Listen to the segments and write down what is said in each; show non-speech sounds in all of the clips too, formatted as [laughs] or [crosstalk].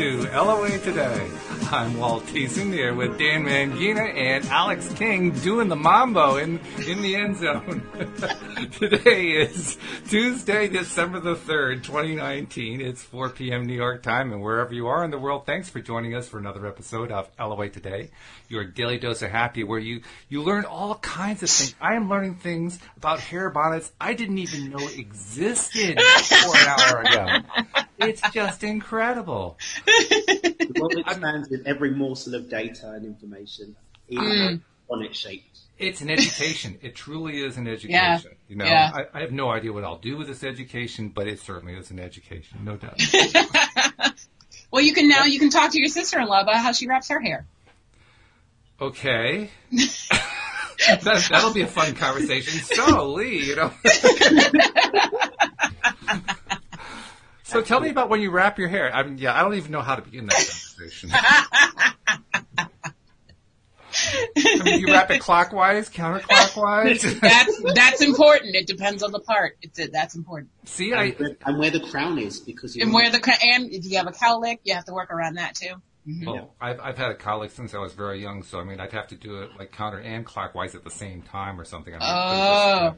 To LOA Today. I'm Walt Thiessen here with Dan Mangena and Alex King doing the mambo in, in the end zone. [laughs] [laughs] Today is Tuesday, December the 3rd, 2019. It's 4 p.m. New York time, and wherever you are in the world, thanks for joining us for another episode of LOA Today, your daily dose of happy, where you, you learn all kinds of things. I am learning things about hair bonnets I didn't even know existed for an hour ago. It's just incredible. The world expands with every morsel of data and information, even mm. on its shaped. It's an education. It truly is an education. Yeah. You know, Yeah. I, I have no idea what I'll do with this education, but it certainly is an education, no doubt. [laughs] Well, you can now you can talk to your sister-in-law about how she wraps her hair. Okay. [laughs] that, that'll be a fun conversation. So, Lee, you know. [laughs] so tell me about when you wrap your hair. I mean, yeah, I don't even know how to begin that conversation. I mean, you wrap it clockwise, counterclockwise. [laughs] That's that's important. It depends on the part. It's a, that's important. See, I, am where the crown is, because you And where the and if you have a cowlick, you have to work around that too. Well, I've, I've had a colic since I was very young, so I mean, I'd have to do it like counter and clockwise at the same time or something. I mean, Oh. there's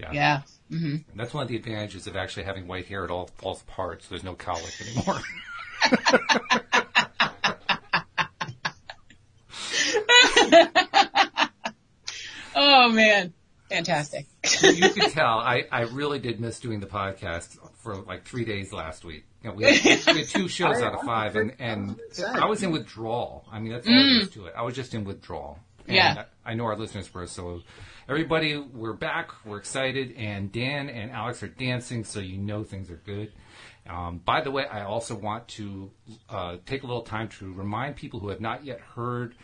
just, Yeah. hmm And that's one of the advantages of actually having white hair. It all falls apart, so there's no colic anymore. [laughs] [laughs] [laughs] Oh man, fantastic. you could tell I, I really did miss doing the podcast for like three days last week. You know, we, had, we had two shows [laughs] out of five, and, and I was in withdrawal. I mean, that's all there is to it. I was just in withdrawal. And Yeah. I, I know our listeners were, so everybody, we're back, we're excited, and Dan and Alex are dancing, so you know things are good. Um, by the way, I also want to uh, take a little time to remind people who have not yet heard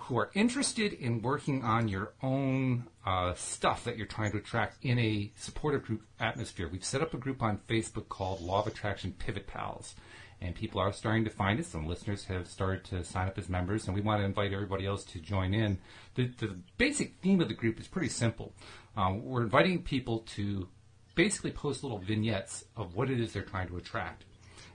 who are interested in working on your own uh, stuff that you're trying to attract in a supportive group atmosphere. We've set up a group on Facebook called Law of Attraction Pivot Pals, and people are starting to find it. Some listeners have started to sign up as members, and we want to invite everybody else to join in. The, the basic theme of the group is pretty simple. Um, we're inviting people to basically post little vignettes of what it is they're trying to attract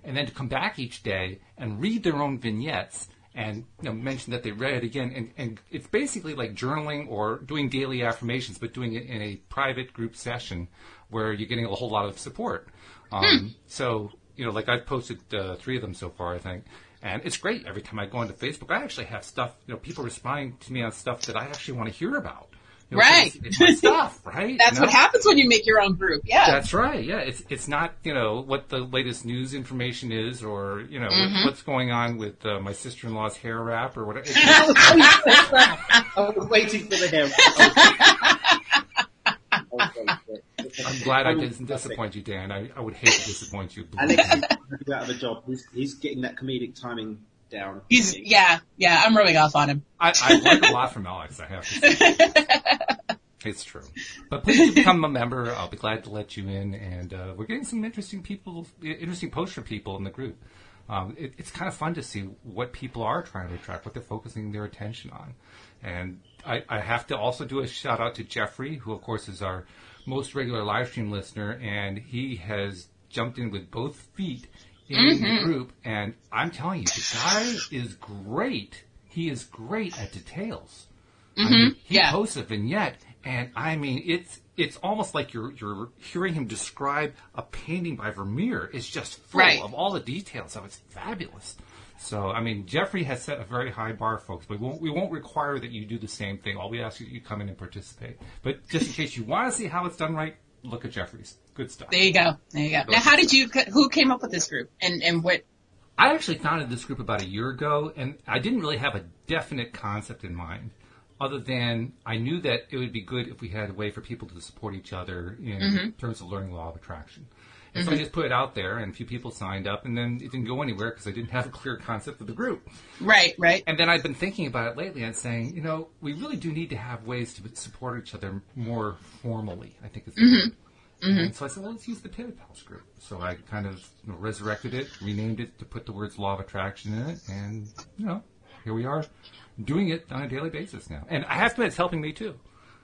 and then to come back each day and read their own vignettes and you know, mention that they read it again. And, and it's basically like journaling or doing daily affirmations, but doing it in a private group session where you're getting a whole lot of support. Um, So, you know, like I've posted uh, three of them so far, I think. And it's great. Every time I go onto Facebook, I actually have stuff, you know, people responding to me on stuff that I actually want to hear about. You know, Right. It's, it's my stuff, [laughs] right? That's You what happens when you make your own group. Yeah. That's right. Yeah, it's it's not you know what the latest news information is, or you know Mm-hmm. what's going on with uh, my sister-in-law's hair wrap or whatever. [laughs] I was waiting for the hair. [laughs] I'm glad I didn't disappoint you, Dan. I, I would hate to disappoint you. Alex is out of a job. He's, he's getting that comedic timing down. He's yeah yeah. I'm rubbing off on him. I, I learned a lot from Alex. I have to say. [laughs] It's true, but please become a member. I'll be glad to let you in, and uh, we're getting some interesting people, interesting posts from people in the group. Um, it, it's kind of fun to see what people are trying to attract, what they're focusing their attention on, and I, I have to also do a shout out to Jeffrey, who of course is our most regular live stream listener, and he has jumped in with both feet in the mm-hmm. group, and I'm telling you, the guy is great. He is great at details. I mean, mm-hmm. he Yeah. posts a vignette, and I mean, it's it's almost like you're you're hearing him describe a painting by Vermeer. It's just full Right. of all the details of it. It's fabulous. So, I mean, Jeffrey has set a very high bar, folks. But we won't we won't require that you do the same thing. All we ask you, you come in and participate. But just in case you want to see how it's done right, look at Jeffrey's. Good stuff. There you go. There you go. Now, how did you? Who came up with this group? And and what? I actually founded this group about a year ago, and I didn't really have a definite concept in mind, other than I knew that it would be good if we had a way for people to support each other in mm-hmm. terms of learning law of attraction. And so I mm-hmm. just put it out there, and a few people signed up, and then it didn't go anywhere because I didn't have a clear concept of the group. Right. Right. And then I've been thinking about it lately and saying, you know, we really do need to have ways to support each other more formally. I think is the mm-hmm. word. Mm-hmm. And so I said, well, let's use the Pivot Pals group. So I kind of you know, resurrected it, renamed it to put the words law of attraction in it, and you know, here we are doing it on a daily basis now. And I have to admit, it's helping me too.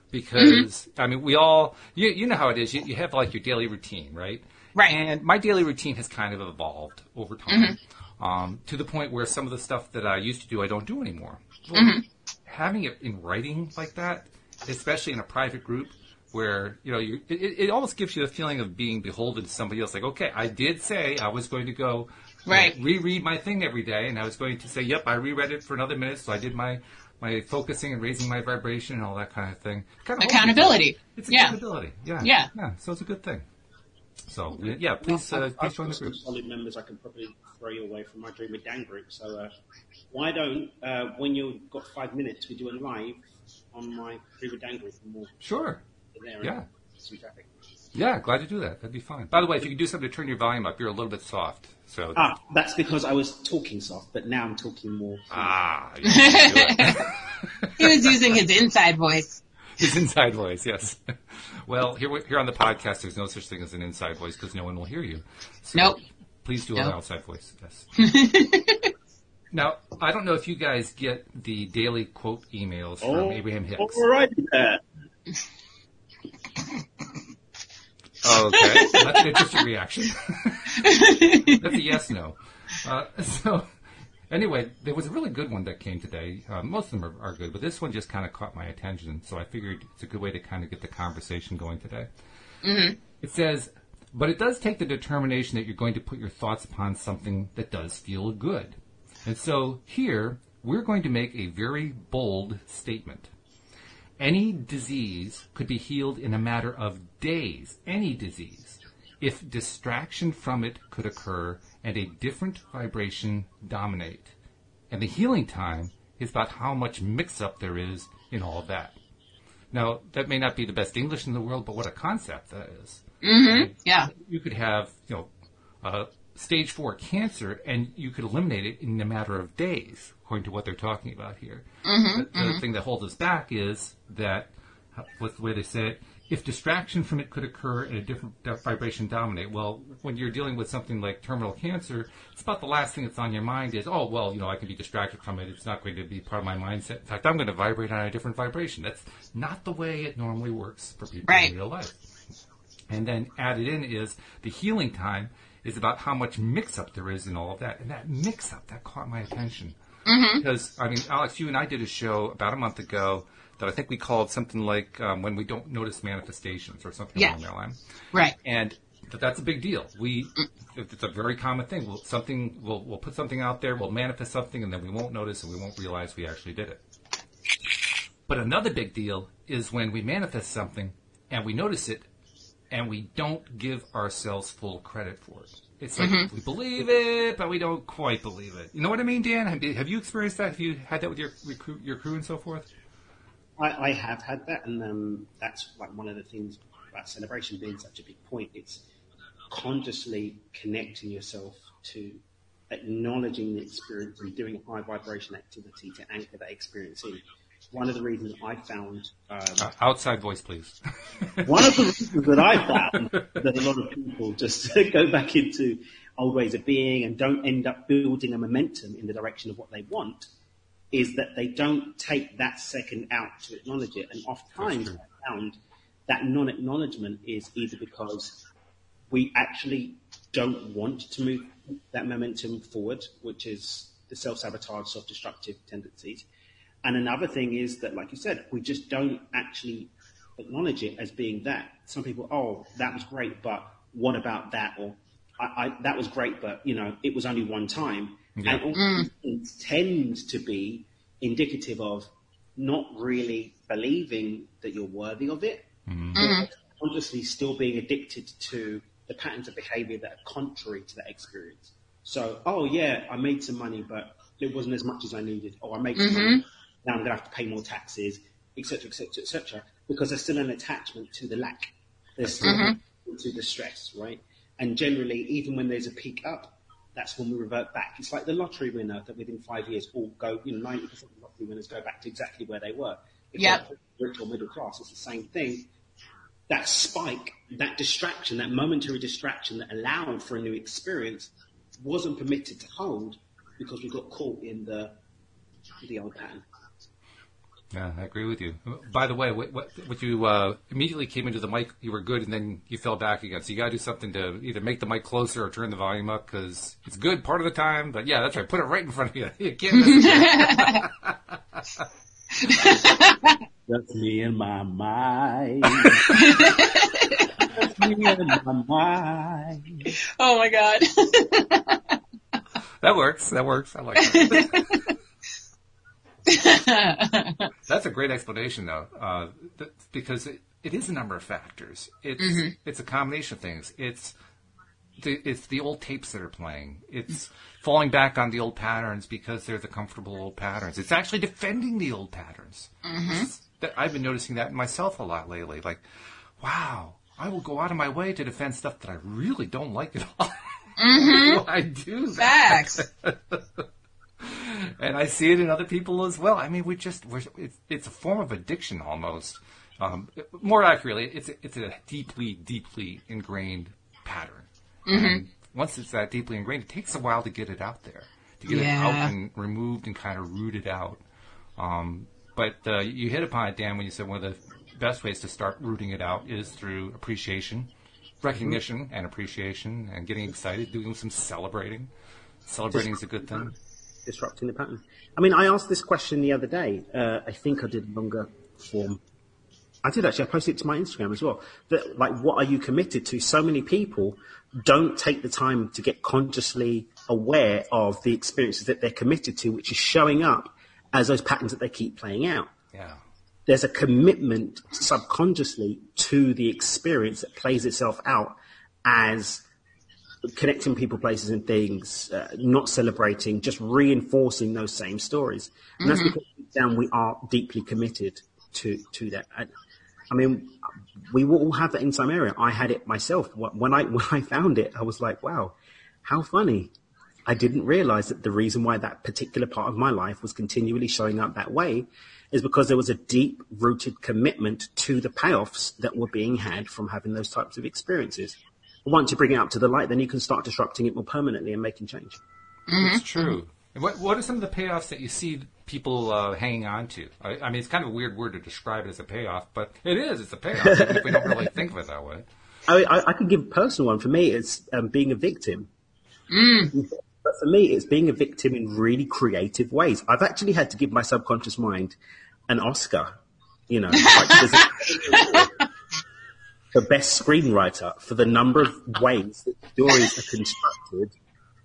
Because I mean, we all you, you know how it is. You, you have like your daily routine, right? Right. And my daily routine has kind of evolved over time um, to the point where some of the stuff that I used to do, I don't do anymore. Well, Having it in writing like that, especially in a private group, where you know you, it, it almost gives you the feeling of being beholden to somebody else. Like, okay, I did say I was going to go know, reread my thing every day, and I was going to say, yep, I reread it for another minute, so I did my my focusing and raising my vibration and all that kind of thing. Kind of Accountability. It's Yeah. accountability. Yeah. Yeah. Yeah. So it's a good thing. So yeah, please, uh, I've, please I've join the got some group. solid members I can probably throw you away from my Dream with Dan group. So uh, why don't, uh, when you've got five minutes, we do a live on my Dream with Dan group and we'll Sure. there Yeah. and some traffic. Yeah, glad to do that. That'd be fine. By the way, if you could do something to turn your volume up, you're a little bit soft. So Ah, that's because I was talking soft, but now I'm talking more. ah, [laughs] you can do it. [laughs] He was using his inside voice. His inside voice. Yes. [laughs] Well, here here on the podcast, there's no such thing as an inside voice because no one will hear you. So Nope. Please do an outside voice. Yes. [laughs] now, I don't know if you guys get the daily quote emails from Oh, Abraham Hicks. all right there. [laughs] Okay, that's an interesting reaction. that's a yes no. Uh, so, anyway, there was a really good one that came today. Uh, most of them are, are good, but this one just kind of caught my attention. So I figured it's a good way to kind of get the conversation going today. It says, but it does take the determination that you're going to put your thoughts upon something that does feel good. And so here, we're going to make a very bold statement. Any disease could be healed in a matter of days, any disease, if distraction from it could occur and a different vibration dominate. And the healing time is about how much mix up there is in all of that. Now, that may not be the best English in the world, but what a concept that is. Mm-hmm. Yeah. You could have, you know, uh, stage four cancer, and you could eliminate it in a matter of days, according to what they're talking about here. Mm-hmm. the the mm-hmm. thing that holds us back is that, what's the way they say it? If distraction from it could occur and a different vibration dominate, well, when you're dealing with something like terminal cancer, it's about the last thing that's on your mind is, oh, well, you know, I can be distracted from it. It's not going to be part of my mindset. In fact, I'm going to vibrate on a different vibration. That's not the way it normally works for people Right. in real life. And then added in is the healing time is about how much mix up there is in all of that. And that mix up, that caught my attention. Mm-hmm. Because, I mean, Alex, you and I did a show about a month ago that I think we called something like um, When We Don't Notice Manifestations or something Yeah. along that line. Right. And th- that's a big deal. We, it's a very common thing. We'll, something, we'll, we'll put something out there, we'll manifest something, and then we won't notice and we won't realize we actually did it. But another big deal is when we manifest something and we notice it and we don't give ourselves full credit for it. It's like we believe it, but we don't quite believe it. You know what I mean, Dan? Have you, experienced that? Have you had that with your your crew, your crew and so forth? I, I have had that, and um, that's like one of the things about celebration being such a big point. It's consciously connecting yourself to acknowledging the experience and doing high vibration activity to anchor that experience in. One of the reasons I found, um, Uh, outside voice, please. [laughs] one of the reasons that I found that a lot of people just [laughs] go back into old ways of being and don't end up building a momentum in the direction of what they want is that they don't take that second out to acknowledge it. And oftentimes I found that non-acknowledgement is either because we actually don't want to move that momentum forward, which is the self-sabotage, self-destructive tendencies. And another thing is that, like you said, we just don't actually acknowledge it as being that. Some people, oh, that was great, but what about that? Or I, I, that was great, but you know, it was only one time. Yeah. And all these things tend to be indicative of not really believing that you're worthy of it, mm-hmm. but mm. consciously still being addicted to the patterns of behavior that are contrary to that experience. So, oh yeah, I made some money, but it wasn't as much as I needed. Or I made some money, mm-hmm. now I'm going to have to pay more taxes, etc., etc., etc. Because there's still an attachment to the lack. There's still mm-hmm. to the stress, right? And generally, even when there's a peak up, that's when we revert back. It's like the lottery winner that within five years all go, you know, 90% of lottery winners go back to exactly where they were. If Yep. rich or middle class, it's the same thing. That spike, that distraction, that momentary distraction that allowed for a new experience wasn't permitted to hold because we got caught in the the old pattern. Yeah, I agree with you. By the way, what, what, what you uh, immediately came into the mic, you were good, and then you fell back again. So you got to do something to either make the mic closer or turn the volume up because it's good part of the time. But yeah, that's right. Put it right in front of you. [laughs] You can't miss it. [laughs] That's me in my mind. That's me in my mind. Oh my god. [laughs] that works. That works. I like that. [laughs] That's a great explanation, though, uh, th- because it, it is a number of factors. It's mm-hmm. it's a combination of things. It's the, it's the old tapes that are playing. It's falling back on the old patterns because they're the comfortable old patterns. It's actually defending the old patterns. Mm-hmm. It's- that- I've been noticing that in myself a lot lately. Like, wow, I will go out of my way to defend stuff that I really don't like at all. [laughs] Mm-hmm. [laughs] I do that Facts. And I see it in other people as well. I mean, we just we're, it's, it's a form of addiction almost. Um, more accurately, it's a, it's a deeply, deeply ingrained pattern. And once it's that deeply ingrained, it takes a while to get it out there, to get it out and removed and kind of rooted out. Um, but uh, you hit upon it, Dan, when you said one of the best ways to start rooting it out is through appreciation, recognition, and appreciation, and getting excited, doing some celebrating. Celebrating is a good thing. Disrupting the pattern. I mean, I asked this question the other day. Uh, I think I did longer form. I did actually. I posted it to my Instagram as well. That like, what are you committed to? So many people don't take the time to get consciously aware of the experiences that they're committed to, which is showing up as those patterns that they keep playing out. Yeah. There's a commitment subconsciously to the experience that plays itself out as connecting people, places, and things, uh, not celebrating, just reinforcing those same stories. And that's because down we are deeply committed to to that. And, I mean, we all have that in some area. I had it myself. When I [laughs] when I found it, I was like, wow, how funny. I didn't realize that the reason why that particular part of my life was continually showing up that way is because there was a deep rooted commitment to the payoffs that were being had from having those types of experiences. Once you bring it up to the light, then you can start disrupting it more permanently and making change. It's true. What What are some of the payoffs that you see people uh, hanging on to? I, I mean, it's kind of a weird word to describe it as a payoff, but it is. It's a payoff, if we don't really think of it that way. [laughs] I, I, I could give a personal one. For me, it's um, being a victim. But for me, it's being a victim in really creative ways. I've actually had to give my subconscious mind an Oscar, you know, like, [laughs] for best screenwriter for the number of ways that stories are constructed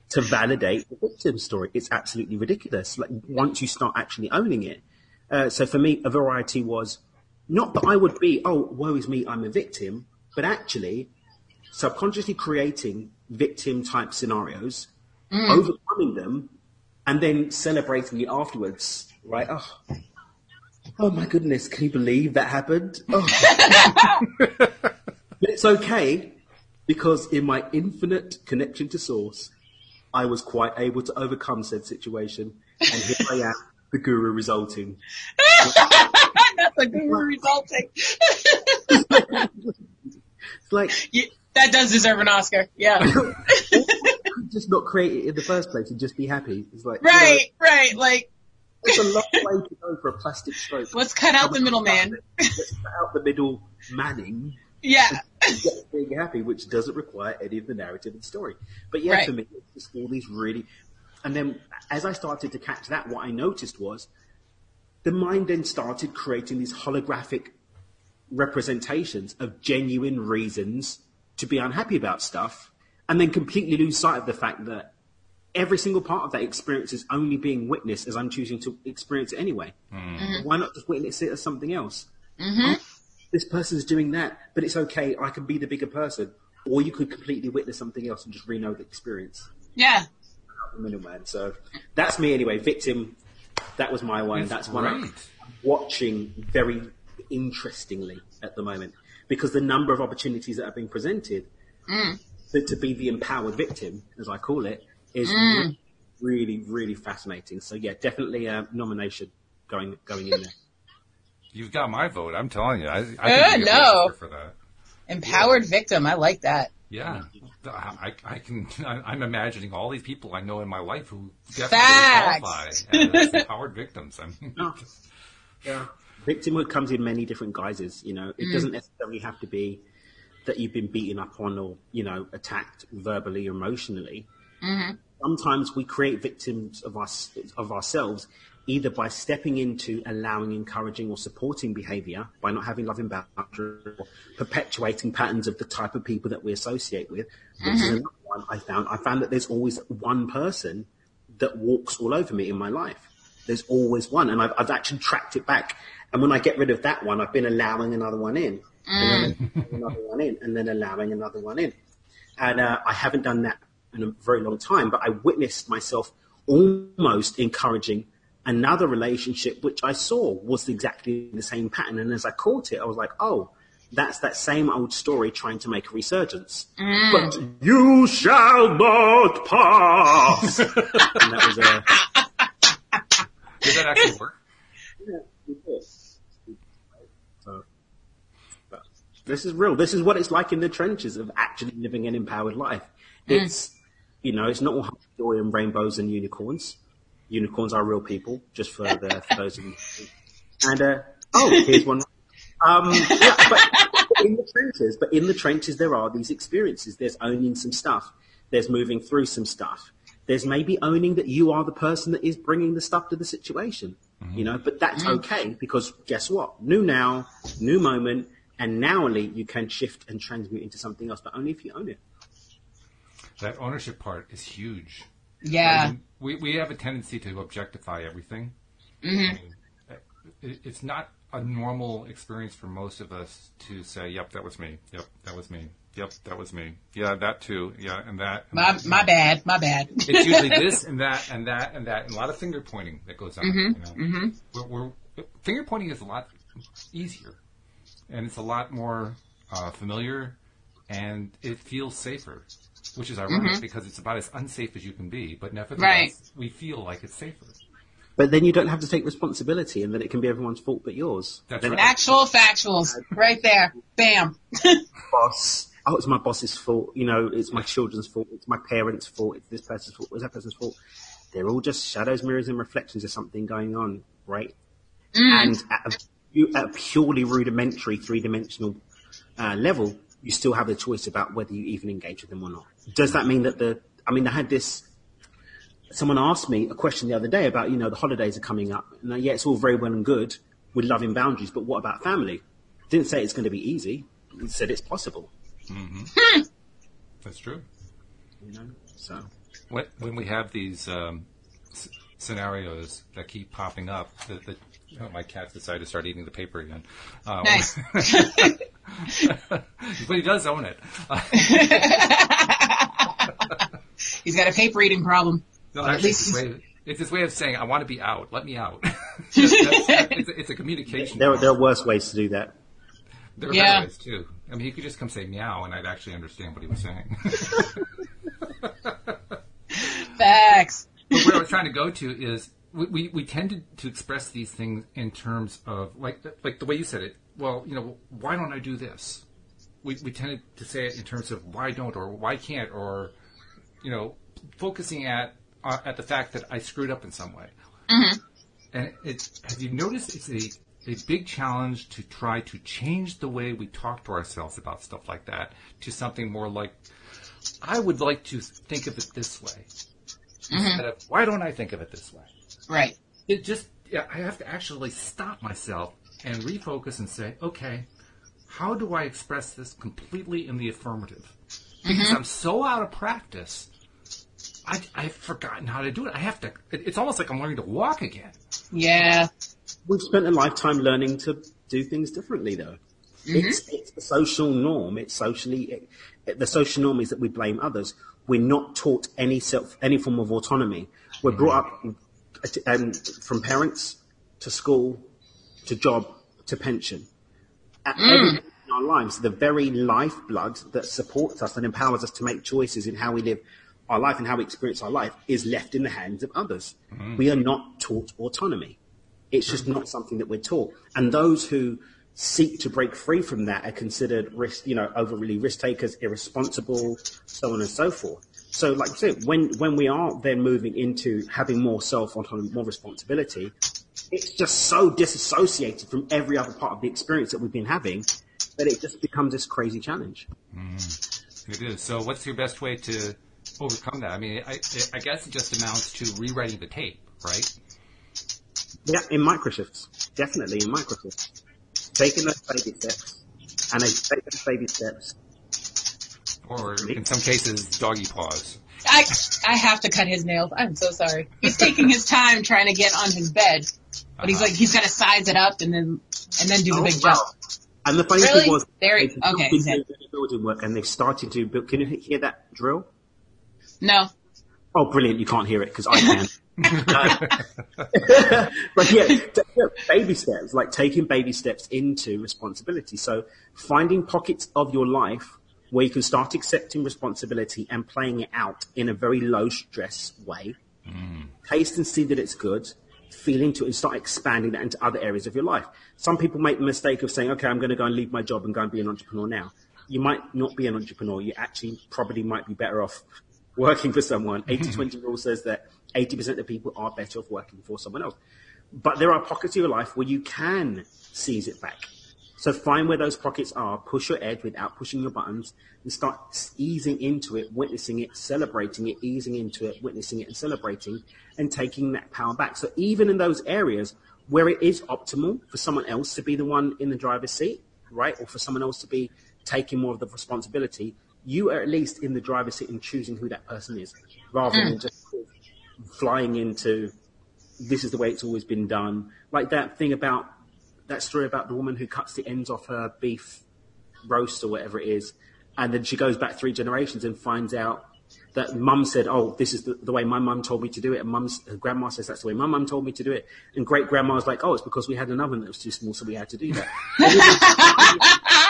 to validate the victim story. It's absolutely ridiculous. Like once you start actually owning it. Uh, so for me, a variety was not that I would be, oh, woe is me, I'm a victim, but actually subconsciously creating victim type scenarios, overcoming them, and then celebrating it afterwards. Right? Oh, oh my goodness, can you believe that happened? Oh. [laughs] [laughs] but it's okay because in my infinite connection to source, I was quite able to overcome said situation, and here I am, the guru resulting. [laughs] That's a guru resulting. [laughs] It's like that does deserve an Oscar. Yeah. [laughs] just not create it in the first place and just be happy. It's like you know, right, right. Like, It's a long way to go for a plastic stroke. let's cut out the middleman. Let's cut out the middle manning Yeah. and get to being happy, which doesn't require any of the narrative and story. But yeah, Right. for me, it's just all these really. And then as I started to catch that, what I noticed was the mind then started creating these holographic representations of genuine reasons to be unhappy about stuff, and then completely lose sight of the fact that every single part of that experience is only being witnessed as I'm choosing to experience it anyway. Mm-hmm. Why not just witness it as something else? Oh, this person's doing that, but it's okay. I can be the bigger person. Or you could completely witness something else and just re-know the experience. Yeah. The middleman. So that's me anyway. Victim. That was my one. It's that's one I'm watching very interestingly at the moment because the number of opportunities that are being presented mm. to, to be the empowered victim, as I call it, is mm. re- really, really fascinating. So yeah, definitely a nomination going going in there. You've got my vote. I'm telling you. I, I Uh, think you get the no. For that. Empowered victim. I like that. Yeah, I, I can. I'm imagining all these people I know in my life who definitely Facts. qualify as empowered victims. I mean. Yeah. Victimhood comes in many different guises. You know, it doesn't necessarily have to be that you've been beaten up on or you know attacked verbally or emotionally. Sometimes we create victims of us of ourselves either by stepping into allowing, encouraging, or supporting behaviour by not having loving boundaries or perpetuating patterns of the type of people that we associate with. Which is another one I found. I found that there's always one person that walks all over me in my life. There's always one, and I've, I've actually tracked it back. And when I get rid of that one, I've been allowing another one in, and then [laughs] another one in, and then allowing another one in. And uh, I haven't done that in a very long time, but I witnessed myself almost encouraging another relationship, which I saw was exactly the same pattern. And as I caught it, I was like, oh, that's that same old story trying to make a resurgence. Mm. But you shall not pass. [laughs] and that was a. Did that actually work? So, but this is real. This is what it's like in the trenches of actually living an empowered life. Mm. It's, you know, it's not all joy and rainbows and unicorns. Unicorns are real people, just for the [laughs] for those of you. And uh, oh, here's one. Um, yeah, but [laughs] in the trenches, but in the trenches, there are these experiences. There's owning some stuff. There's moving through some stuff. There's maybe owning that you are the person that is bringing the stuff to the situation. You know, but that's okay because guess what? New now, new moment, and nowly you can shift and transmute into something else, but only if you own it. That ownership part is huge. Yeah. We, we have a tendency to objectify everything. Mm-hmm. I mean, it, it's not a normal experience for most of us to say, "Yep, that was me. Yep, that was me. Yep, that was me. Yeah, that too. Yeah, and that." And My that. my bad. My bad. [laughs] It's usually this [laughs] and that and that and that, and a lot of finger pointing that goes on. You know? we're, we're, finger pointing is a lot easier, and it's a lot more uh, familiar, and it feels safer, which is ironic because it's about as unsafe as you can be. But nevertheless, Right. we feel like it's safer. But then you don't have to take responsibility, and then it can be everyone's fault but yours. That's then right. Actual factuals. Right there. Bam. [laughs] boss. Oh, it's my boss's fault. You know, it's my children's fault. It's my parents' fault. It's this person's fault. It's that person's fault. They're all just shadows, mirrors, and reflections of something going on, right? And at a, at a purely rudimentary, three-dimensional uh, level, you still have the choice about whether you even engage with them or not. Does that mean that the? I mean, I had this. Someone asked me a question the other day about, you know, the holidays are coming up. And uh, yeah, it's all very well and good with loving boundaries, but what about family? Didn't say it's going to be easy. It said it's possible. [laughs] That's true. You know, so When, when we have these um, s- scenarios that keep popping up, the, the, oh, my cat decided to start eating the paper again. Um, Nice. [laughs] but he does own it. [laughs] He's got a paper eating problem. No, At least it's, his way, it's his way of saying, "I want to be out. Let me out." [laughs] That's- that's- it's, a, it's a communication. there, there are worse ways to do that. There are Yeah. better ways too. I mean, he could just come say meow, and I'd actually understand what he was saying. Facts. but where I was trying to go to is we, we, we tended to express these things in terms of like the, like the way you said it. Well, you know, why don't I do this? We we tended to say it in terms of why don't or why can't or you know focusing at uh, at the fact that I screwed up in some way. And it have you noticed it's a a big challenge to try to change the way we talk to ourselves about stuff like that to something more like I would like to think of it this way instead of why don't I think of it this way? Right. It just yeah, I have to actually stop myself and refocus and say, okay, how do I express this completely in the affirmative? Because mm-hmm. I'm so out of practice, I, I've forgotten how to do it. I have to. It, it's almost like I'm learning to walk again. Yeah. We've spent a lifetime learning to do things differently, though. Mm-hmm. It's, it's the social norm. It's socially it, the social norm is that we blame others. We're not taught any self any form of autonomy. We're brought mm-hmm. up um, from parents to school to job to pension. At every point in our lives, the very lifeblood that supports us and empowers us to make choices in how we live our life and how we experience our life is left in the hands of others. We are not taught autonomy. It's just not something that we're taught. And those who seek to break free from that are considered risk, you know, overly risk takers, irresponsible, so on and so forth. So, like I said, when when we are then moving into having more self autonomy, more responsibility, it's just so disassociated from every other part of the experience that we've been having that it just becomes this crazy challenge. Mm-hmm. It is. So, what's your best way to overcome that? I mean, I, I guess it just amounts to rewriting the tape, right? Yeah, in microshifts. Definitely in microshifts. Taking those baby steps and they take those baby steps. Or in some cases, doggy paws. I I have to cut his nails. I'm so sorry. He's taking his time trying to get on his bed, but he's Uh-huh. like he's got to size it up and then and then do the Oh, big wow. jump. And the funny Really? thing was, There he- they've okay, been he's building work and they've started to build. Can you hear that drill? No, Oh, brilliant! You can't hear it because I [laughs] can. [laughs] But yeah, baby steps, like taking baby steps into responsibility. So finding pockets of your life where you can start accepting responsibility and playing it out in a very low stress way. Mm. Taste and see that it's good. Feel into it and start expanding that into other areas of your life. Some people make the mistake of saying, okay, I'm going to go and leave my job and go and be an entrepreneur now. You might not be an entrepreneur. You actually probably might be better off working for someone. [laughs] 80-20 rule says that 80% of people are better off working for someone else. But there are pockets of your life where you can seize it back. So find where those pockets are, push your edge without pushing your buttons, and start easing into it, witnessing it, celebrating it, easing into it, witnessing it, and celebrating, and taking that power back. So even in those areas where it is optimal for someone else to be the one in the driver's seat, right, or for someone else to be taking more of the responsibility, you are at least in the driver's seat and choosing who that person is, rather than mm. just flying into this is the way it's always been done. Like that thing about that story about the woman who cuts the ends off her beef roast or whatever it is, and then she goes back three generations and finds out that mum said, "Oh, this is the, the way my mum told me to do it," and mum's her grandma says that's the way my mum told me to do it, and great grandma's like, "Oh, it's because we had an oven that was too small, so we had to do that."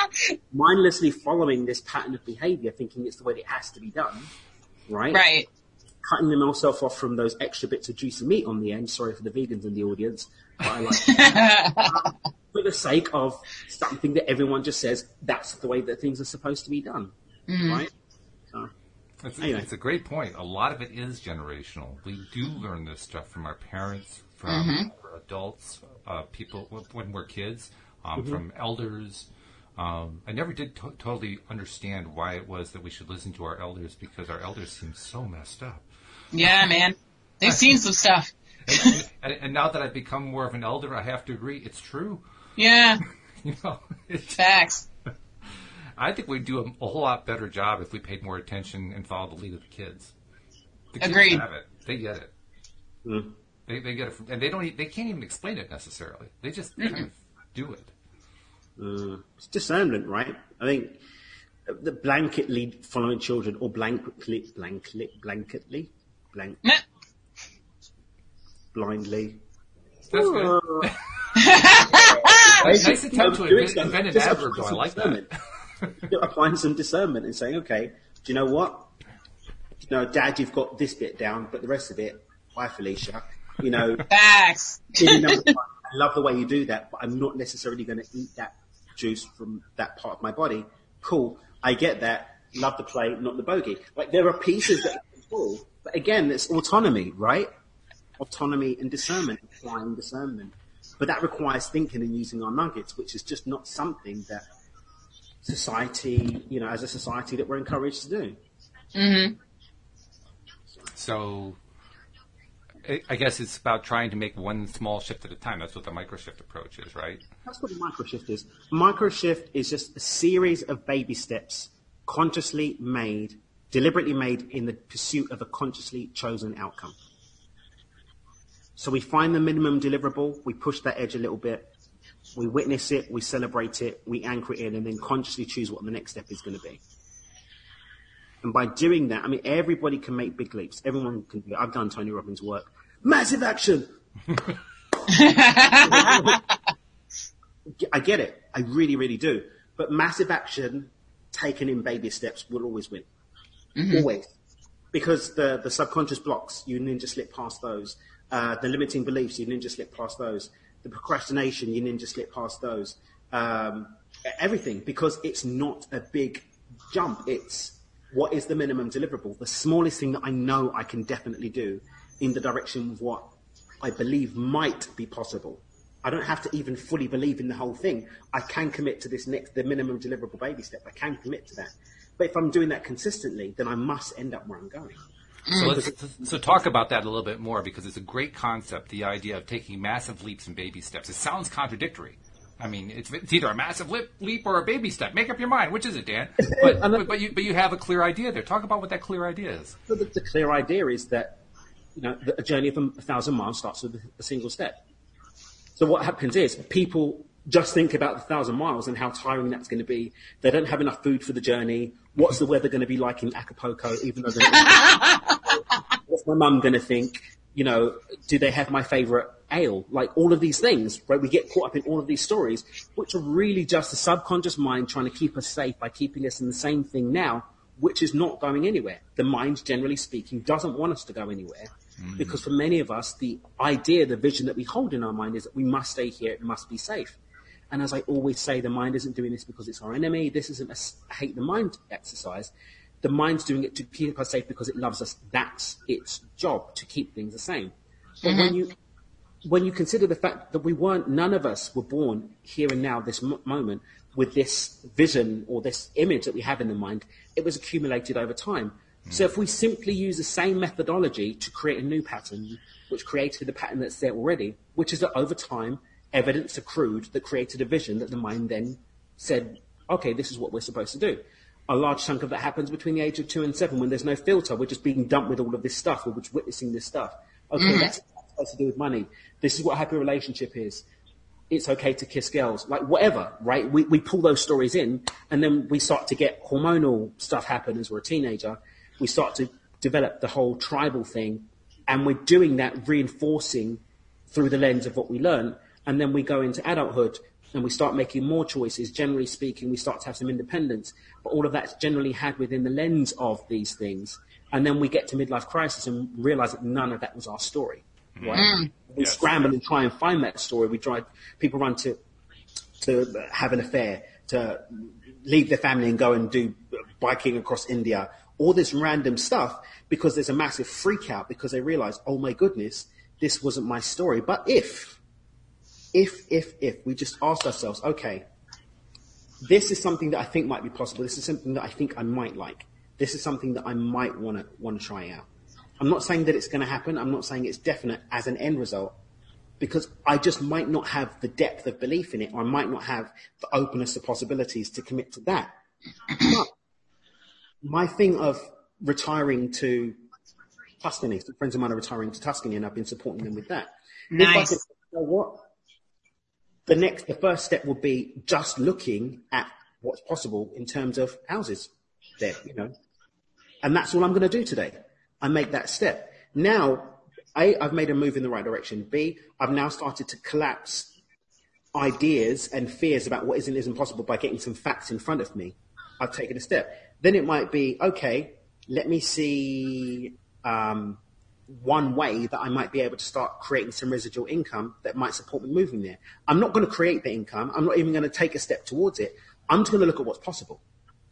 [laughs] Mindlessly following this pattern of behaviour, thinking it's the way it has to be done, right? right. Cutting themselves off from those extra bits of juicy meat on the end. Sorry for the vegans in the audience, but I like [laughs] for the sake of something that everyone just says that's the way that things are supposed to be done, right? So, It's, Anyway. it's a great point. A lot of it is generational. We do learn this stuff from our parents, from our adults, uh, people when we're kids, um, from elders. Um, I never did to- totally understand why it was that we should listen to our elders because our elders seem so messed up. Yeah, man. They've seen some stuff. And, and, and now that I've become more of an elder, I have to agree, it's true. Yeah, [laughs] You know, it's, facts. [laughs] I think we'd do a, a whole lot better job if we paid more attention and followed the lead of the kids. The kids Agreed. have it. They get it. mm. They, they get it, from, and they don't. e- They can't even explain it necessarily. They just kind of do it. Uh, it's discernment, right? I think the blanketly following children or blanketly, blanketly, blanketly, blank, Nah. blindly. That's good. Nice [laughs] [laughs] attempt to doing invent, invent an adverb, though. I some like discernment. [laughs] that. You're applying some discernment and saying, okay, do you know what? You know, Dad, you've got this bit down, but the rest of it, bye, Felicia. You know, Facts. in another time, I love the way you do that, but I'm not necessarily going to eat that juice from that part of my body. Cool, I get that. Love the play, not the bogey. Like there are pieces that are cool, but again, it's autonomy, right? Autonomy and discernment, applying discernment. But that requires thinking and using our nuggets, which is just not something that society, you know, as a society that we're encouraged to do. Mm-hmm. So, I- I guess it's about trying to make one small shift at a time. That's what the micro shift approach is, right? That's what a microshift is. Microshift is just a series of baby steps consciously made, deliberately made in the pursuit of a consciously chosen outcome. So we find the minimum deliverable, we push that edge a little bit, we witness it, we celebrate it, we anchor it in, and then consciously choose what the next step is going to be. And by doing that, I mean, everybody can make big leaps. Everyone can do it. I've done Tony Robbins' work. Massive action! [laughs] I get it. I really, really do. But massive action taken in baby steps will always win. Always. Because the, the subconscious blocks, you ninja slip past those. Uh, the limiting beliefs, you ninja slip past those. The procrastination, you ninja slip past those. Um, everything. Because it's not a big jump. It's what is the minimum deliverable? The smallest thing that I know I can definitely do in the direction of what I believe might be possible. I don't have to even fully believe in the whole thing. I can commit to this next, the minimum deliverable baby step. I can commit to that. But if I'm doing that consistently, then I must end up where I'm going. So mm. let's so talk about that a little bit more because it's a great concept. The idea of taking massive leaps and baby steps. It sounds contradictory. I mean, it's, it's either a massive leap, leap or a baby step. Make up your mind. Which is it, Dan? [laughs] But, but, but you but you have a clear idea there. Talk about what that clear idea is. So the, the clear idea is that you know a journey of a, a thousand miles starts with a single step. So what happens is people just think about the thousand miles and how tiring that's going to be. They don't have enough food for the journey. What's the weather going to be like in Acapulco? Even though they're what's my mum going to think? You know, do they have my favorite ale? Like all of these things, right? We get caught up in all of these stories, which are really just the subconscious mind trying to keep us safe by keeping us in the same thing now, which is not going anywhere. The mind, generally speaking, doesn't want us to go anywhere. Mm-hmm. Because for many of us, the idea, the vision that we hold in our mind is that we must stay here, it must be safe. And as I always say, the mind isn't doing this because it's our enemy. This isn't a hate the mind exercise. The mind's doing it to keep us safe because it loves us. That's its job, to keep things the same. But when mm-hmm. you when you consider the fact that we weren't, none of us were born here and now, this m- moment, with this vision or this image that we have in the mind, it was accumulated over time. So mm. if we simply use the same methodology to create a new pattern, which created the pattern that's there already, which is that over time, evidence accrued that created a vision that the mind then said, okay, this is what we're supposed to do. A large chunk of that happens between the age of two and seven when there's no filter. We're just being dumped with all of this stuff. We're just witnessing this stuff. Okay, mm-hmm. that's what supposed to do with money. This is what a happy relationship is. It's okay to kiss girls. Like whatever, right? We, we pull those stories in and then we start to get hormonal stuff happen as we're a teenager. We start to develop the whole tribal thing and we're doing that reinforcing through the lens of what we learn. And then we go into adulthood and we start making more choices. Generally speaking, we start to have some independence, but all of that's generally had within the lens of these things. And then we get to midlife crisis and realize that none of that was our story. Mm-hmm. Right? Mm. We Yes. scramble and try and find that story. We try, people run to, to have an affair, to leave their family and go and do biking across India, all this random stuff because there's a massive freak out because they realize, oh my goodness, this wasn't my story. But if, if, if, if we just ask ourselves, okay, this is something that I think might be possible. This is something that I think I might like. This is something that I might want to want to try out. I'm not saying that it's going to happen. I'm not saying it's definite as an end result because I just might not have the depth of belief in it, or I might not have the openness of possibilities to commit to that. But my thing of retiring to Tuscany, some friends of mine are retiring to Tuscany, and I've been supporting them with that. If I Nice. could, you know what? The next, the first step would be just looking at what's possible in terms of houses there, you know. And that's all I'm going to do today. I make that step. Now, A, I've made a move in the right direction. B, I've now started to collapse ideas and fears about what is and isn't possible by getting some facts in front of me. I've taken a step. Then it might be, okay, let me see um, one way that I might be able to start creating some residual income that might support me moving there. I'm not going to create the income. I'm not even going to take a step towards it. I'm just going to look at what's possible.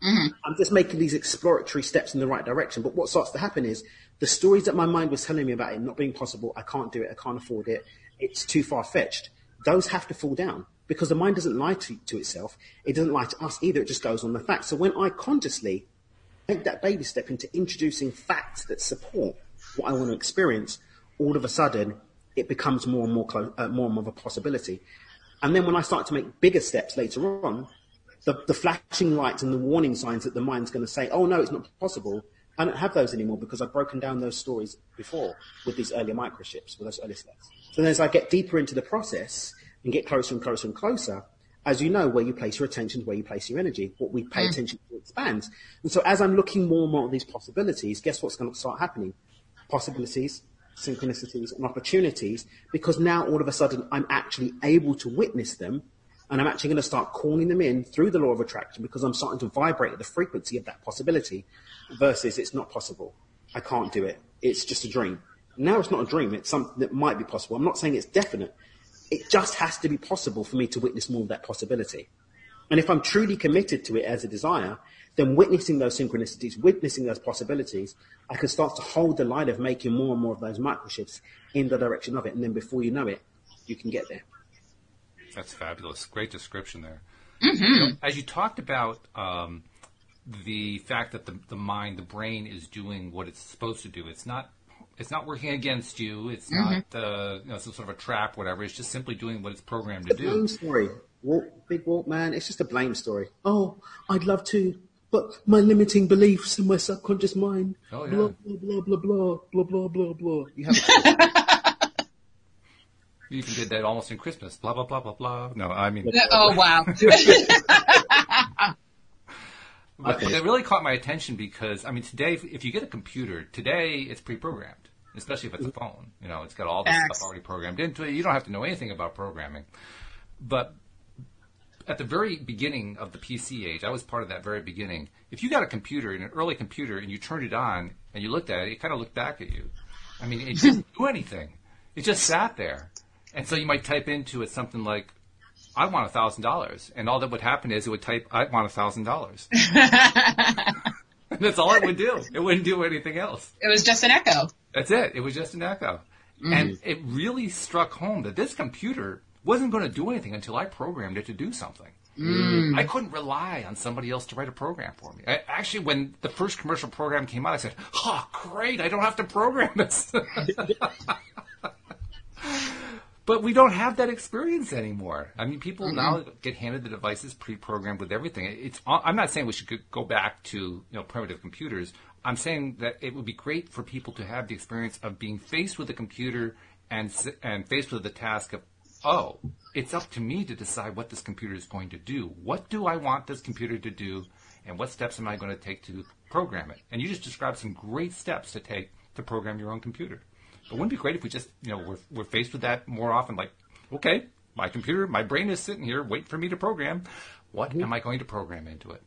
Mm-hmm. I'm just making these exploratory steps in the right direction. But what starts to happen is the stories that my mind was telling me about it not being possible, I can't do it, I can't afford it, it's too far fetched. Those have to fall down because the mind doesn't lie to, to itself. It doesn't lie to us either. It just goes on the facts. So when I consciously take that baby step into introducing facts that support what I want to experience, all of a sudden it becomes more and more close, uh, more and more of a possibility. And then when I start to make bigger steps later on, the, the flashing lights and the warning signs that the mind's going to say, oh no, it's not possible. I don't have those anymore because I've broken down those stories before with these earlier microshifts, with those earlier steps. So then as I get deeper into the process and get closer and closer and closer, as you know, where you place your attention, where you place your energy, what we pay attention to expands. And so as I'm looking more and more at these possibilities, guess what's going to start happening? Possibilities, synchronicities, and opportunities, because now all of a sudden I'm actually able to witness them and I'm actually going to start calling them in through the law of attraction because I'm starting to vibrate at the frequency of that possibility versus it's not possible. I can't do it. It's just a dream. Now it's not a dream. It's something that might be possible. I'm not saying it's definite. It just has to be possible for me to witness more of that possibility. And if I'm truly committed to it as a desire, then witnessing those synchronicities, witnessing those possibilities, I can start to hold the line of making more and more of those microshifts in the direction of it. And then before you know it, you can get there. That's fabulous. Great description there. Mm-hmm. You know, as you talked about um, the fact that the, the mind, the brain, is doing what it's supposed to do. It's not it's not working against you. It's mm-hmm. not uh, you know, some sort of a trap, whatever. It's just simply doing what it's programmed to do. Blame story, Walk, big walk, man. It's just a blame story. Oh, I'd love to, but my limiting beliefs in my subconscious mind. Oh yeah. Blah blah blah blah blah blah blah blah. You have. [laughs] you even did that almost in Christmas. Blah blah blah blah blah. No, I mean. Oh wow. [laughs] [laughs] But okay. it really caught my attention because I mean today, if you get a computer today, it's pre-programmed, especially if it's a phone. You know, it's got all this X. stuff already programmed into it. You don't have to know anything about programming. But at the very beginning of the PC age, I was part of that very beginning. If you got a computer, an early computer, and you turned it on and you looked at it, it kind of looked back at you. I mean, it didn't do anything. It just sat there. And so you might type into it something like, I want a thousand dollars. And all that would happen is it would type, I want a thousand dollars. [laughs] That's all it would do. It wouldn't do anything else. It was just an echo. That's it. It was just an echo. Mm. And it really struck home that this computer wasn't going to do anything until I programmed it to do something. Mm. I couldn't rely on somebody else to write a program for me. I, actually, when the first commercial program came out, I said, "Oh, great! I don't have to program this." [laughs] But we don't have that experience anymore. I mean, people mm-hmm. now get handed the devices pre-programmed with everything. It's. I'm not saying we should go back to you know primitive computers. I'm saying that it would be great for people to have the experience of being faced with a computer and and faced with the task of, oh, it's up to me to decide what this computer is going to do. What do I want this computer to do, and what steps am I going to take to program it? And you just described some great steps to take to program your own computer. But wouldn't it be great if we just, you know, we're, we're faced with that more often? Like, okay, my computer, my brain is sitting here waiting for me to program. What am I going to program into it?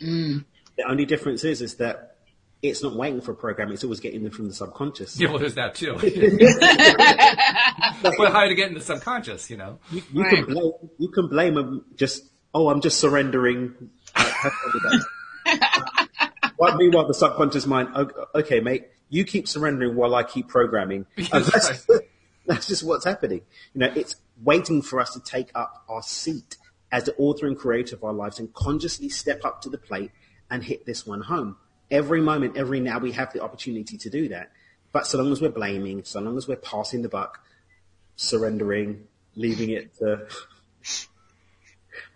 Mm. The only difference is, is that it's not waiting for a program; it's always getting them from the subconscious. Yeah, well, there's that too. [laughs] [laughs] [laughs] but how to get in the subconscious, you know? You, you right. can blame you can blame them. Just oh, I'm just surrendering. [laughs] What meanwhile, the subconscious mind, okay, mate, you keep surrendering while I keep programming. [laughs] That's, that's, just what's happening. You know, it's waiting for us to take up our seat as the author and creator of our lives and consciously step up to the plate and hit this one home. Every moment, every now, we have the opportunity to do that. But so long as we're blaming, so long as we're passing the buck, surrendering, leaving it to. [laughs]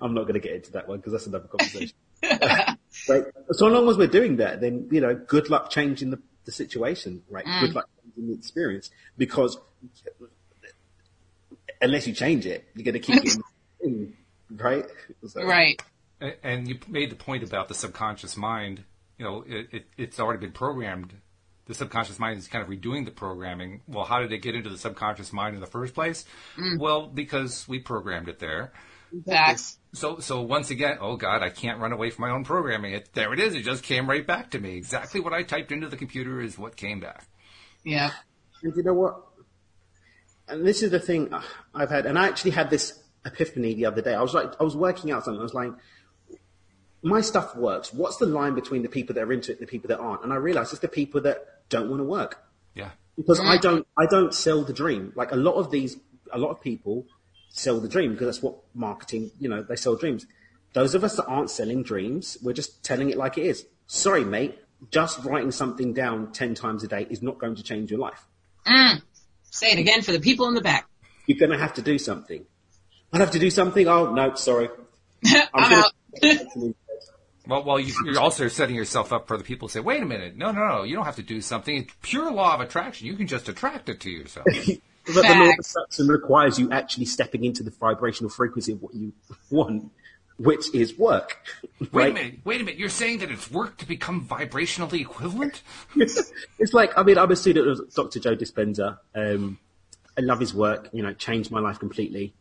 I'm not going to get into that one because that's another conversation. [laughs] [laughs] but so long as we're doing that, then you know, good luck changing the the situation, right? Mm. Good luck in the experience because unless you change it, you're going to keep it in, right? So. Right. And you made the point about the subconscious mind. You know, it, it, it's already been programmed. The subconscious mind is kind of redoing the programming. Well, how did it get into the subconscious mind in the first place? Mm. Well, because we programmed it there. Facts. So, so once again, oh God, I can't run away from my own programming. It, there it is. It just came right back to me. Exactly what I typed into the computer is what came back. Yeah. And you know what? And this is the thing I've had, and I actually had this epiphany the other day. I was like, I was working out something. I was like, my stuff works. What's the line between the people that are into it and the people that aren't? And I realize it's the people that don't want to work. Yeah. Because I don't, I don't sell the dream. Like a lot of these, a lot of people sell the dream because that's what marketing, you know, they sell dreams. Those of us that aren't selling dreams, we're just telling it like it is. Sorry, mate, just writing something down 10 times a day is not going to change your life. Mm. Say it again for the people in the back. You're going to have to do something. I'll have to do something. Oh, no, sorry. [laughs] I'm, I'm out. [laughs] well, well, you, are also setting yourself up for the people who say, wait a minute. No, no, no. You don't have to do something. It's pure law of attraction. You can just attract it to yourself. [laughs] But the law of attraction requires you actually stepping into the vibrational frequency of what you want, which is work. Right? Wait a minute. Wait a minute. You're saying that it's work to become vibrationally equivalent? [laughs] it's like, I mean, I'm a student of Dr. Joe Dispenza. Um, I love his work. You know, changed my life completely.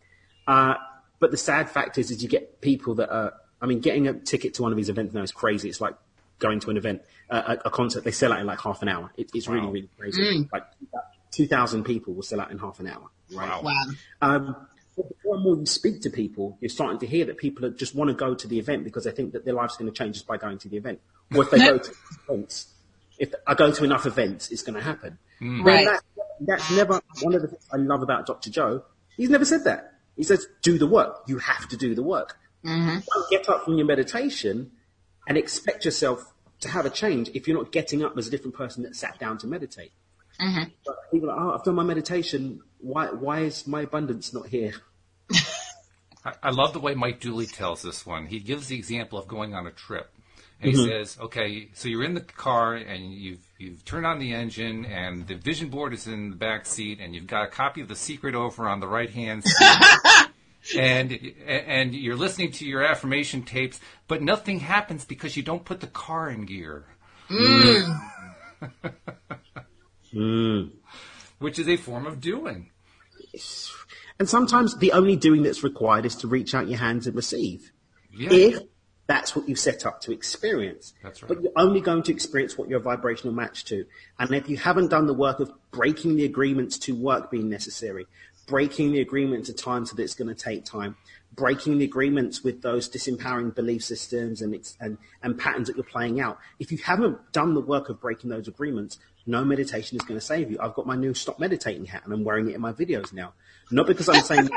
Uh, but the sad fact is, is you get people that are, I mean, getting a ticket to one of his events now is crazy. It's like going to an event, uh, a, a, concert. They sell out in like half an hour. It, it's wow. really, really crazy. Mm. Like 2,000 people will sell out in half an hour. Right? Wow. Um, the more and more you speak to people, you're starting to hear that people just want to go to the event because they think that their life's going to change just by going to the event. Or if they go to [laughs] events, if I go to enough events, it's going to happen. Right. That, that's never one of the things I love about Dr. Joe. He's never said that. He says, do the work. You have to do the work. Mm-hmm. Don't get up from your meditation and expect yourself to have a change if you're not getting up as a different person that sat down to meditate. Mm-hmm. But people are like, oh, I've done my meditation. Why, why is my abundance not here? [laughs] I, I love the way Mike Dooley tells this one. He gives the example of going on a trip. And he mm-hmm. says, okay, so you're in the car and you've, you've turned on the engine and the vision board is in the back seat and you've got a copy of The Secret over on the right hand side. [laughs] and, and you're listening to your affirmation tapes, but nothing happens because you don't put the car in gear. Mm. [laughs] Which is a form of doing. And sometimes the only doing that's required is to reach out your hands and receive. Yeah. If that's what you set up to experience. That's right. But you're only going to experience what you're vibrational match to. And if you haven't done the work of breaking the agreements to work being necessary, breaking the agreement to time so that it's going to take time, breaking the agreements with those disempowering belief systems and, and, and patterns that you're playing out, if you haven't done the work of breaking those agreements, no meditation is going to save you. I've got my new stop meditating hat and I'm wearing it in my videos now. Not because I'm saying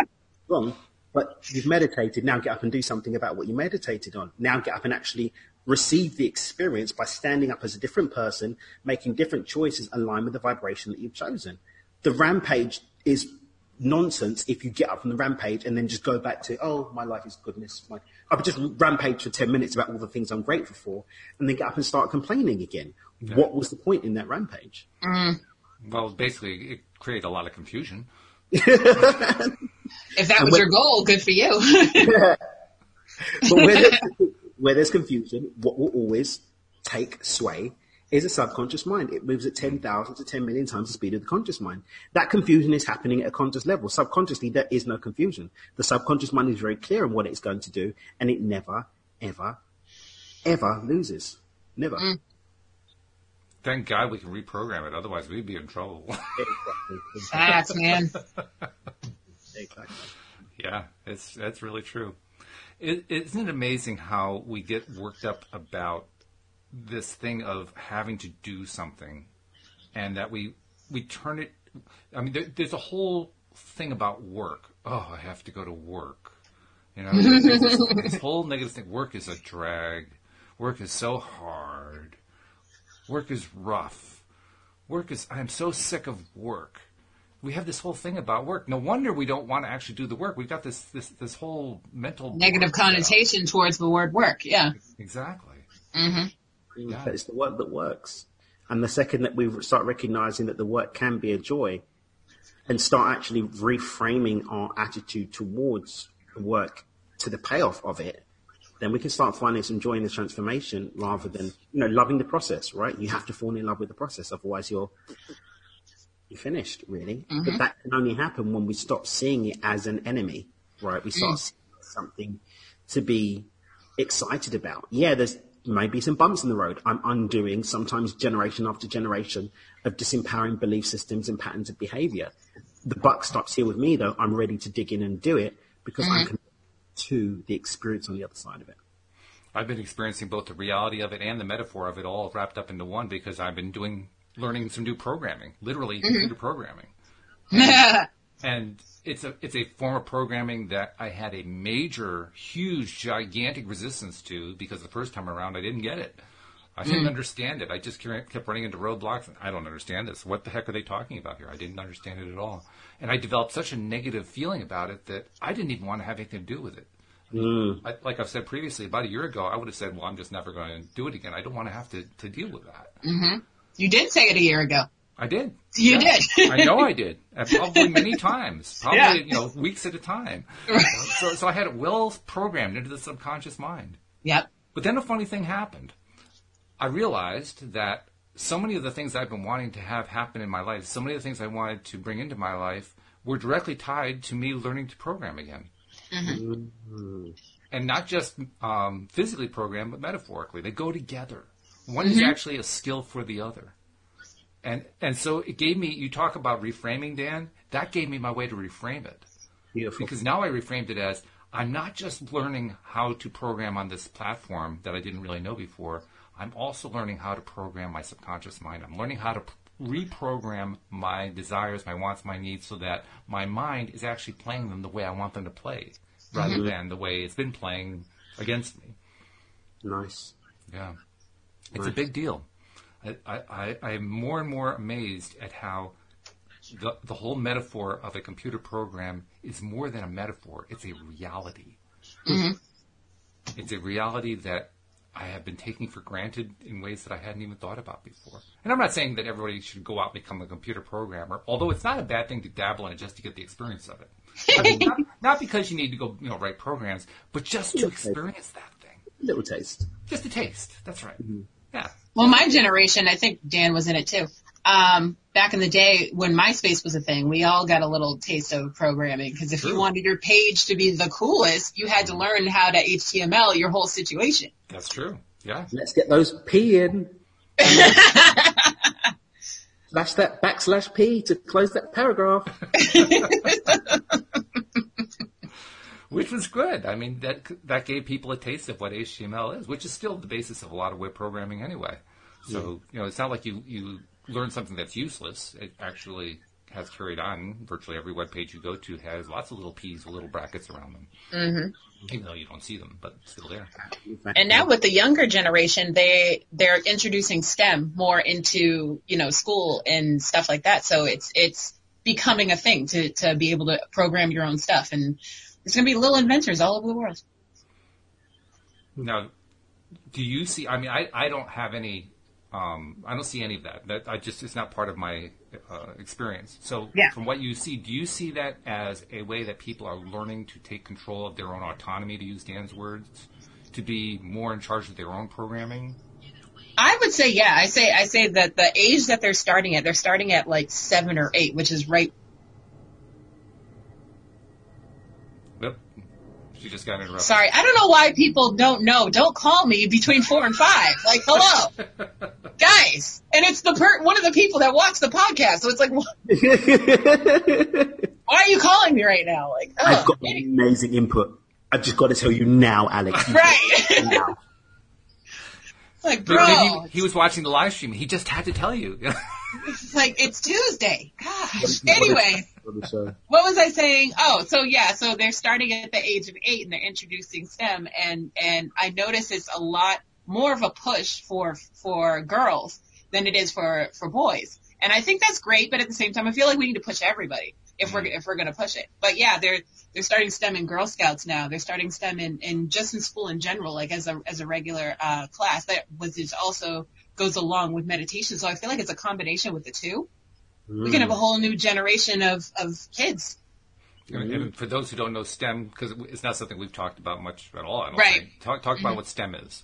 wrong, but you've meditated, now get up and do something about what you meditated on. Now get up and actually receive the experience by standing up as a different person, making different choices aligned with the vibration that you've chosen. The rampage is nonsense if you get up from the rampage and then just go back to, oh, my life is goodness. My, I would just rampage for 10 minutes about all the things I'm grateful for and then get up and start complaining again. What was the point in that rampage? Mm. Well, basically, it created a lot of confusion. [laughs] If that was your goal, good for you. [laughs] But where there's, [laughs] where there's confusion, what will always take sway is a subconscious mind. It moves at 10,000 to 10 million times the speed of the conscious mind. That confusion is happening at a conscious level. Subconsciously, there is no confusion. The subconscious mind is very clear on what it's going to do, and it never, ever, ever loses. Never. Mm. Thank God we can reprogram it. Otherwise, we'd be in trouble. Exactly. Facts, man. Exactly. yeah, it's that's really true. It, isn't it amazing how we get worked up about this thing of having to do something, and that we we turn it. I mean, there, there's a whole thing about work. Oh, I have to go to work. You know, this, this whole negative thing. Work is a drag. Work is so hard. Work is rough. Work is. I'm so sick of work. We have this whole thing about work. No wonder we don't want to actually do the work. We've got this this this whole mental Negative block set up. connotation towards the word work. Yeah. Exactly. Mm-hmm. Mm. But it's the work that works. And the second that we start recognizing that the work can be a joy and start actually reframing our attitude towards work to the payoff of it, then we can start finding some joy in the transformation rather than, you know, loving the process, right? You have to fall in love with the process. Otherwise you're, you're finished really. But mm-hmm. that can only happen when we stop seeing it as an enemy, right? We start seeing something to be excited about. Yeah, there's maybe some bumps in the road. I'm undoing sometimes generation after generation of disempowering belief systems and patterns of behavior. The buck stops here with me though. I'm ready to dig in and do it because I'm mm-hmm. committed to the experience on the other side of it. I've been experiencing both the reality of it and the metaphor of it all wrapped up into one because I've been doing learning some new programming, literally mm-hmm. computer programming. [laughs] and it's a it's a form of programming that I had a major, huge, gigantic resistance to because the first time around I didn't get it. I hmm. didn't understand it. I just kept kept running into roadblocks. And I don't understand this. What the heck are they talking about here? I didn't understand it at all, and I developed such a negative feeling about it that I didn't even want to have anything to do with it. Hmm. I, like I've said previously, about a year ago, I would have said, "Well, I'm just never going to do it again. I don't want to have to, to deal with that." Mm-hmm. You did say it a year ago. I did. You Yeah. did. I know I did. [laughs] And probably many times. Probably, Yeah. you know, weeks at a time. So, so I had it well programmed into the subconscious mind. Yep. But then a funny thing happened. I realized that so many of the things I've been wanting to have happen in my life, so many of the things I wanted to bring into my life, were directly tied to me learning to program again. And not just um, physically program, but metaphorically. They go together. One is actually a skill for the other. And and so it gave me. You talk about reframing, Dan. That gave me my way to reframe it. Beautiful. Because now I reframed it as I'm not just learning how to program on this platform that I didn't really know before. I'm also learning how to program my subconscious mind. I'm learning how to reprogram my desires, my wants, my needs so that my mind is actually playing them the way I want them to play rather mm-hmm. than the way it's been playing against me. Nice. Yeah. It's a big deal. I, I, I'm more and more amazed at how the, the whole metaphor of a computer program is more than a metaphor. It's a reality. Mm-hmm. It's a reality that I have been taking for granted in ways that I hadn't even thought about before. And I'm not saying that everybody should go out and become a computer programmer, although it's not a bad thing to dabble in it just to get the experience of it. I mean, not, [laughs] not because you need to go, you know, write programs, but just to experience that thing. Little taste. Just a taste. That's right. Mm-hmm. Yeah. Well, my generation, I think Dan was in it too. Um, back in the day when MySpace was a thing, we all got a little taste of programming because if you wanted your page to be the coolest, you had to learn how to HTML your whole situation. That's true. Yeah. Let's get those P in. [laughs] Slash that backslash P to close that paragraph. [laughs] Which was good. I mean, that that gave people a taste of what HTML is, which is still the basis of a lot of web programming anyway. So, you know, it's not like you, you learn something that's useless. It actually has carried on. Virtually every web page you go to has lots of little P's with little brackets around them. Mm-hmm. Even though you don't see them, but still there. And now with the younger generation, they they're introducing STEM more into you know school and stuff like that. So it's it's becoming a thing to to be able to program your own stuff, and there's going to be little inventors all over the world. Now, do you see? I mean, I, I don't have any. Um, I don't see any of that. That I just it's not part of my uh, experience. So, Yeah. from what you see, do you see that as a way that people are learning to take control of their own autonomy, to use Dan's words, to be more in charge of their own programming? I would say yeah. I say I say that the age that they're starting at, they're starting at like seven or eight, which is right. Yep. She just got interrupted. Sorry, I don't know why people don't know. Don't call me between four and five. Like, hello, [laughs] guys. And it's the per- one of the people that watch the podcast. So it's like, wh- [laughs] why are you calling me right now? Like, I've oh, got amazing input. I've just got to tell you now, Alex. right. Now. [laughs] like, bro, he, he was watching the live stream. He just had to tell you. it's like it's Tuesday. Gosh. Anyway. What was I saying? Oh, so yeah, so they're starting at the age of eight and they're introducing STEM and, and I notice it's a lot more of a push for, for girls than it is for, for boys. And I think that's great, but at the same time, I feel like we need to push everybody if we're, if we're going to push it. But yeah, they're, they're starting STEM in Girl Scouts now. They're starting STEM in, in just in school in general, like as a, as a regular, uh, class that was is also goes along with meditation. So I feel like it's a combination with the two. We can have a whole new generation of, of kids. And, and for those who don't know STEM, because it's not something we've talked about much at all, I don't Right. think. Talk, talk about what STEM is.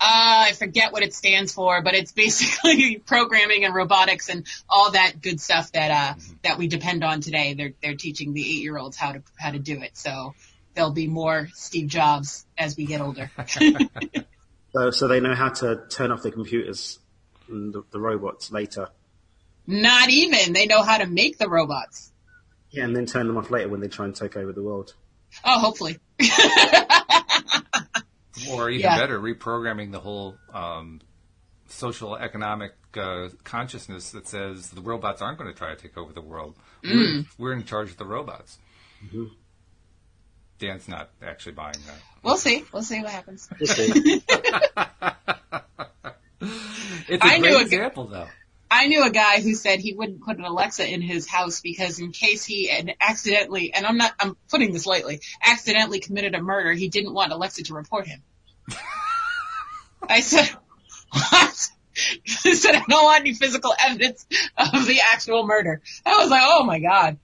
Uh, I forget what it stands for, but it's basically [laughs] programming and robotics and all that good stuff that uh that we depend on today. They're they're teaching the eight year olds how to how to do it. So there'll be more Steve Jobs as we get older. [laughs] [laughs] So, so they know how to turn off the computers and the, the robots later. Not even they know how to make the robots. Yeah, and then turn them off later when they try and take over the world. Oh, hopefully. [laughs] Or even Yeah. better, reprogramming the whole um, social economic uh, consciousness that says the robots aren't going to try to take over the world. We're, we're in charge of the robots. Dan's not actually buying that. We'll see. We'll see what happens. We'll see. [laughs] [laughs] It's a I knew great a g- example, though. I knew a guy who said he wouldn't put an Alexa in his house because in case he had accidentally, and I'm not, I'm putting this lightly, accidentally committed a murder, he didn't want Alexa to report him. [laughs] I said, what? [laughs] He said, I don't want any physical evidence of the actual murder. I was like, oh my god.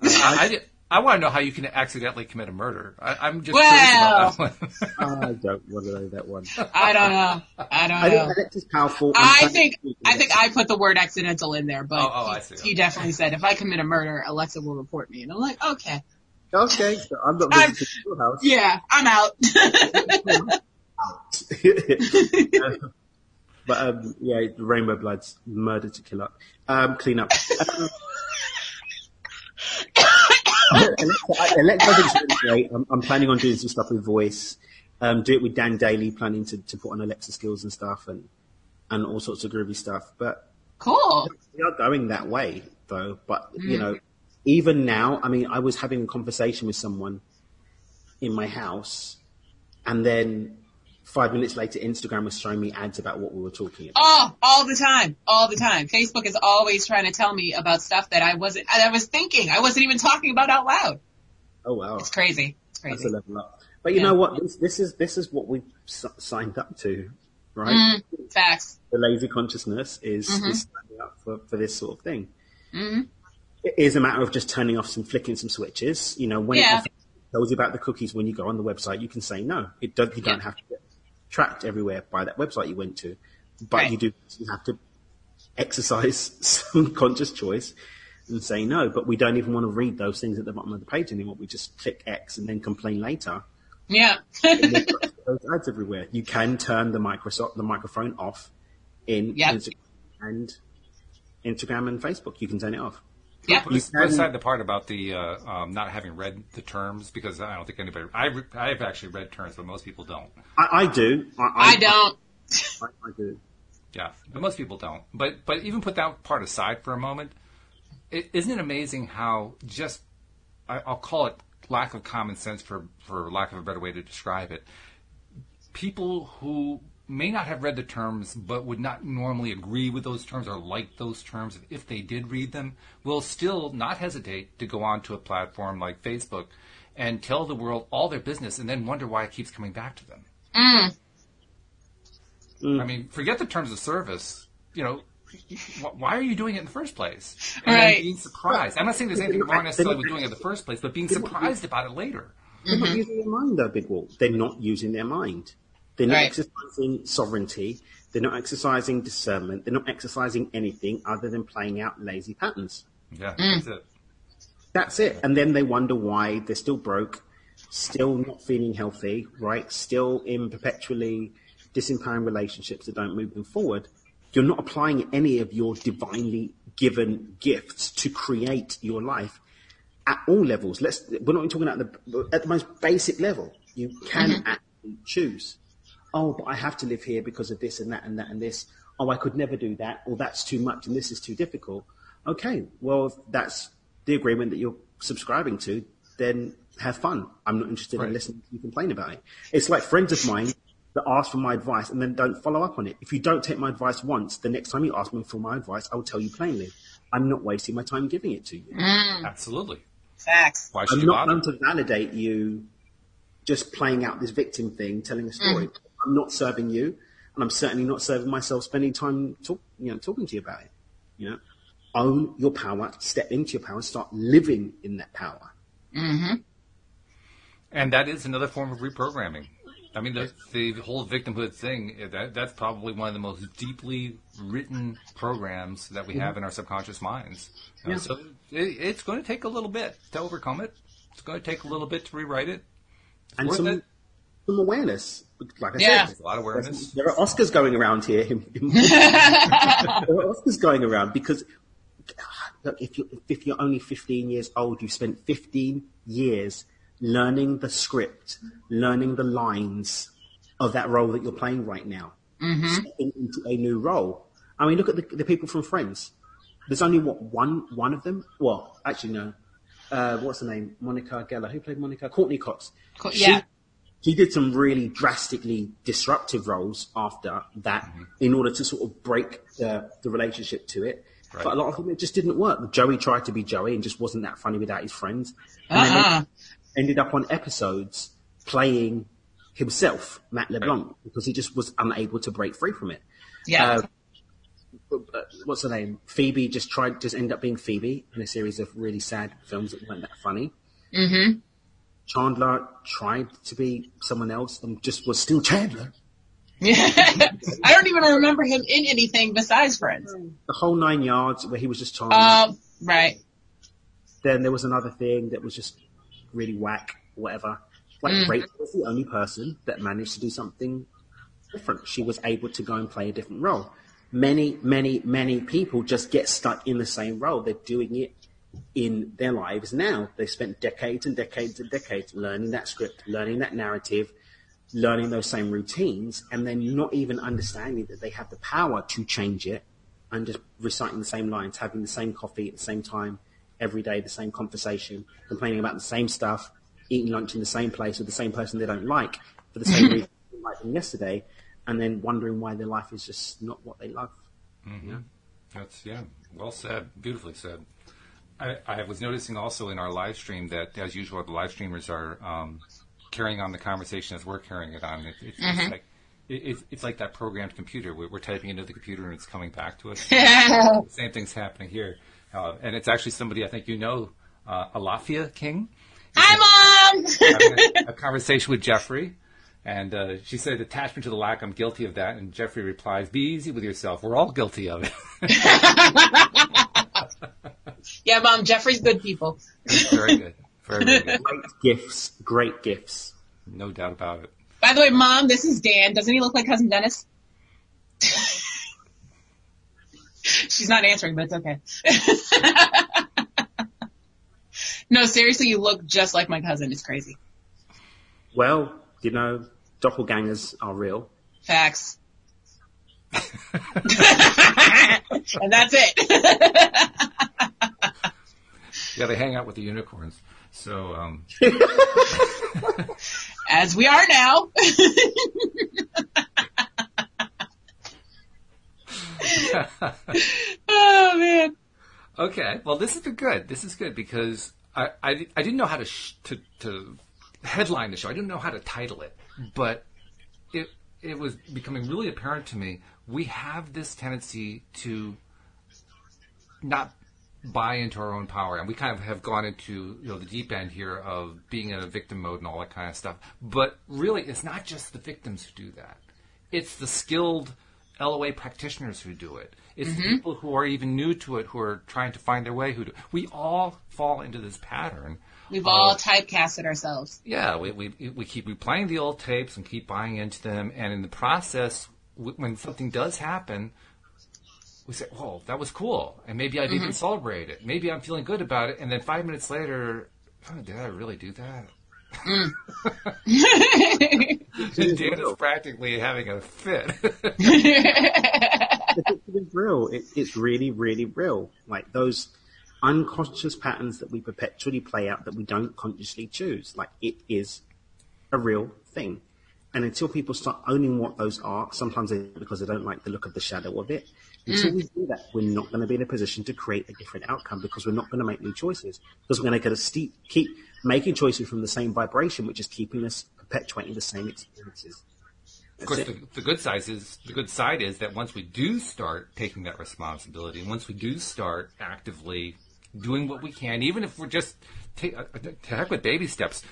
I, I, di- I want to know how you can accidentally commit a murder. I, I'm just Well. curious about that one. [laughs] I don't want to know that one. I don't know. I don't I think know. Alexa's powerful. I think I think I put the word accidental in there, but Oh, oh, I he, see. he definitely said if I commit a murder, Alexa will report me, and I'm like, okay, Okay, so I'm not I'm- visiting your house. yeah, I'm out. [laughs] [laughs] but um, yeah, Rainbow Bloods, murder to kill up, um, clean up. Alexa, Alexa I think really great. I'm, I'm planning on doing some stuff with voice. Um, do it with Dan Daly, planning to, to put on Alexa skills and stuff, and and all sorts of groovy stuff. But Cool. we are going that way, though. But you know, even now, I mean, I was having a conversation with someone in my house, and then five minutes later, Instagram was showing me ads about what we were talking about. Oh, all the time, all the time. Facebook is always trying to tell me about stuff that I wasn't, I was thinking, I wasn't even talking about out loud. Oh wow, It's crazy. It's that's a level up. But you Yeah. know what? This, this is this is what we s- signed up to, right? Mm, facts. The lazy consciousness is, Mm-hmm. is signing up for, for this sort of thing. hmm It is a matter of just turning off some, flicking some switches. You know, when Yeah. it tells you about the cookies when you go on the website, you can say no. It does, you don't have to get tracked everywhere by that website you went to, but Right. you do you have to exercise [laughs] some conscious choice and say no. But we don't even want to read those things at the bottom of the page anymore. We just click X and then complain later. Yeah. [laughs] Those ads everywhere. You can turn the Microsoft the microphone off in Yep. Instagram and Instagram and Facebook. You can turn it off. Yeah. Put, You put can- aside the part about the uh, um, not having read the terms because I don't think anybody. I re- I've actually read terms, but most people don't. I, I do. I, I don't. I, I do. Yeah, but most people don't. But but even put that part aside for a moment. It, isn't it amazing how just I, I'll call it lack of common sense for for lack of a better way to describe it. People who may not have read the terms but would not normally agree with those terms or like those terms if they did read them will still not hesitate to go onto a platform like Facebook and tell the world all their business and then wonder why it keeps coming back to them. Mm. I mean, forget the terms of service. You know, wh- why are you doing it in the first place? And Right. being surprised. I'm not saying there's anything wrong necessarily with doing it in the first place, but being surprised about it later. They're Mm-hmm. not using their mind, though, Big Walt. They're not using their mind. They're not Right. exercising sovereignty. They're not exercising discernment. They're not exercising anything other than playing out lazy patterns. Yeah, Mm. that's it. That's it. And then they wonder why they're still broke, still not feeling healthy, right? Still in perpetually disempowering relationships that don't move them forward. You're not applying any of your divinely given gifts to create your life at all levels. Let's, we're not even talking at the, at the most basic level. You can actually choose. Oh, but I have to live here because of this and that and that and this. Oh, I could never do that. Or that's too much and this is too difficult. Okay. Well, if that's the agreement that you're subscribing to, then have fun. I'm not interested Right. in listening to you complain about it. It's like friends of mine that ask for my advice and then don't follow up on it. If you don't take my advice once, the next time you ask me for my advice, I will tell you plainly. I'm not wasting my time giving it to you. Mm. Absolutely. Facts. Why should I'm you not bother? going to validate you just playing out this victim thing, telling a story. Mm. I'm not serving you, and I'm certainly not serving myself spending time talk, you know, talking to you about it. You know, own your power, step into your power, start living in that power. And that is another form of reprogramming. I mean, the, the whole victimhood thing, that, that's probably one of the most deeply written programs that we have in our subconscious minds. Uh, Yeah. So it, it's going to take a little bit to overcome it. It's going to take a little bit to rewrite it. It's And some, it. some awareness. Like I Yeah. said, A lot of awareness. there are Oscars going around here. [laughs] [laughs] there are Oscars going around because look, if you if you're only 15 years old, you've spent 15 years learning the script, learning the lines of that role that you're playing right now, stepping into a new role. I mean, look at the, the people from Friends. There's only what one one of them. Well, actually, no. Uh, what's the name? Monica Geller. Who played Monica? Courteney Cox. Co- She- yeah. He did some really drastically disruptive roles after that in order to sort of break the, the relationship to it. Right. But a lot of them, it just didn't work. Joey tried to be Joey and just wasn't that funny without his friends. And they ended up on episodes playing himself, Matt LeBlanc, because he just was unable to break free from it. Yeah. Uh, uh, what's her name? Phoebe just tried, just ended up being Phoebe in a series of really sad films that weren't that funny. mm-hmm. Chandler tried to be someone else and just was still Chandler. [laughs] I don't even remember him in anything besides Friends. The whole nine yards where he was just Chandler. Um, right. then there was another thing that was just really whack, whatever. Like Rachel was the only person that managed to do something different. She was able to go and play a different role. Many, many, many people just get stuck in the same role. They're doing it in their lives now. They've spent decades and decades and decades learning that script, learning that narrative, learning those same routines, and then not even understanding that they have the power to change it and just reciting the same lines, having the same coffee at the same time every day, the same conversation, complaining about the same stuff, eating lunch in the same place with the same person they don't like for the same [laughs] reason they liked them yesterday, and then wondering why their life is just not what they love. Mm-hmm. That's yeah, well said, beautifully said. I, I, was noticing also in our live stream that, as usual, the live streamers are um, carrying on the conversation as we're carrying it on. It, it's, mm-hmm. it's, like it, it's like that programmed computer. We're, we're, typing into the computer and it's coming back to us. [laughs] same thing's happening here, uh, and it's actually somebody I think you know, uh, Alafia King. Hi, mom. a, [laughs] a conversation with Jeffrey. And uh, she said, attachment to the lack, I'm guilty of that. And Jeffrey replies, be easy with yourself. We're all guilty of it. [laughs] yeah, Mom, Jeffrey's good people. very good. Very, very good. Great gifts. Great gifts. No doubt about it. By the way, Mom, this is Dan. Doesn't he look like Cousin Dennis? She's not answering, but it's okay. no, seriously, you look just like my cousin. It's crazy. Well, you know, doppelgangers are real. Facts. [laughs] [laughs] and that's it. [laughs] yeah, they hang out with the unicorns. So, um. [laughs] as we are now. [laughs] oh man. Okay, well, this is good. This is good because I I, I didn't know how to sh- to to headline the show. I didn't know how to title it, but it it was becoming really apparent to me. We have this tendency to not buy into our own power, and we kind of have gone into you know the deep end here of being in a victim mode and all that kind of stuff. But really, it's not just the victims who do that; it's the skilled LOA practitioners who do it. It's mm-hmm. the people who are even new to it who are trying to find their way. Who do. we all fall into this pattern We've all typecasted ourselves. Yeah, we, we, we keep replaying the old tapes and keep buying into them. And in the process, when something does happen, we say, "Oh, that was cool," and maybe I'd mm-hmm. even celebrate it. Maybe I'm feeling good about it, and then five minutes later, oh, did I really do that? Mm. [laughs] Dan is practically having a fit. it's real. It, it's really, really real. Like those unconscious patterns that we perpetually play out that we don't consciously choose. Like it is a real thing. And until people start owning what those are, sometimes because they don't like the look of the shadow of it, until mm. we do that, we're not going to be in a position to create a different outcome because we're not going to make new choices. Because we're going to get a keep making choices from the same vibration, which is keeping us perpetuating the same experiences. That's of course, the, the, good side is the good side is that once we do start taking that responsibility, and once we do start actively doing what we can, even if we're just take, uh, to heck with baby steps,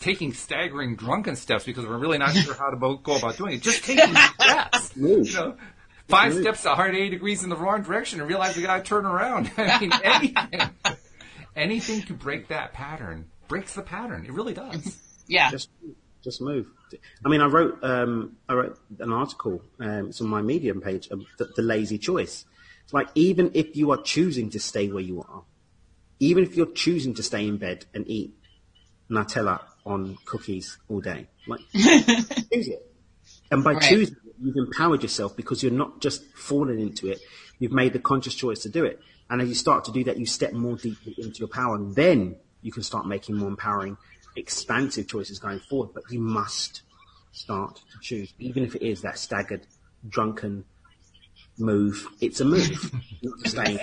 taking staggering drunken steps because we're really not sure how to go about doing it. Just taking [laughs] steps, you know, five steps 180 degrees in the wrong direction and realize we got to turn around. [laughs] I mean, anything, anything to break that pattern breaks the pattern. It really does. [laughs] Yeah. Just, just move. I mean, I wrote, um, I wrote an article, um, it's on my Medium page, of the, the lazy choice. It's like even if you are choosing to stay where you are, even if you're choosing to stay in bed and eat Nutella on cookies all day, like [laughs] choose it. And by right. choosing it, you've empowered yourself because you're not just falling into it. You've made the conscious choice to do it. And as you start to do that, you step more deeply into your power. And then you can start making more empowering, expansive choices going forward. But you must start to choose, even if it is that staggered, drunken move. It's a move. [laughs] not staying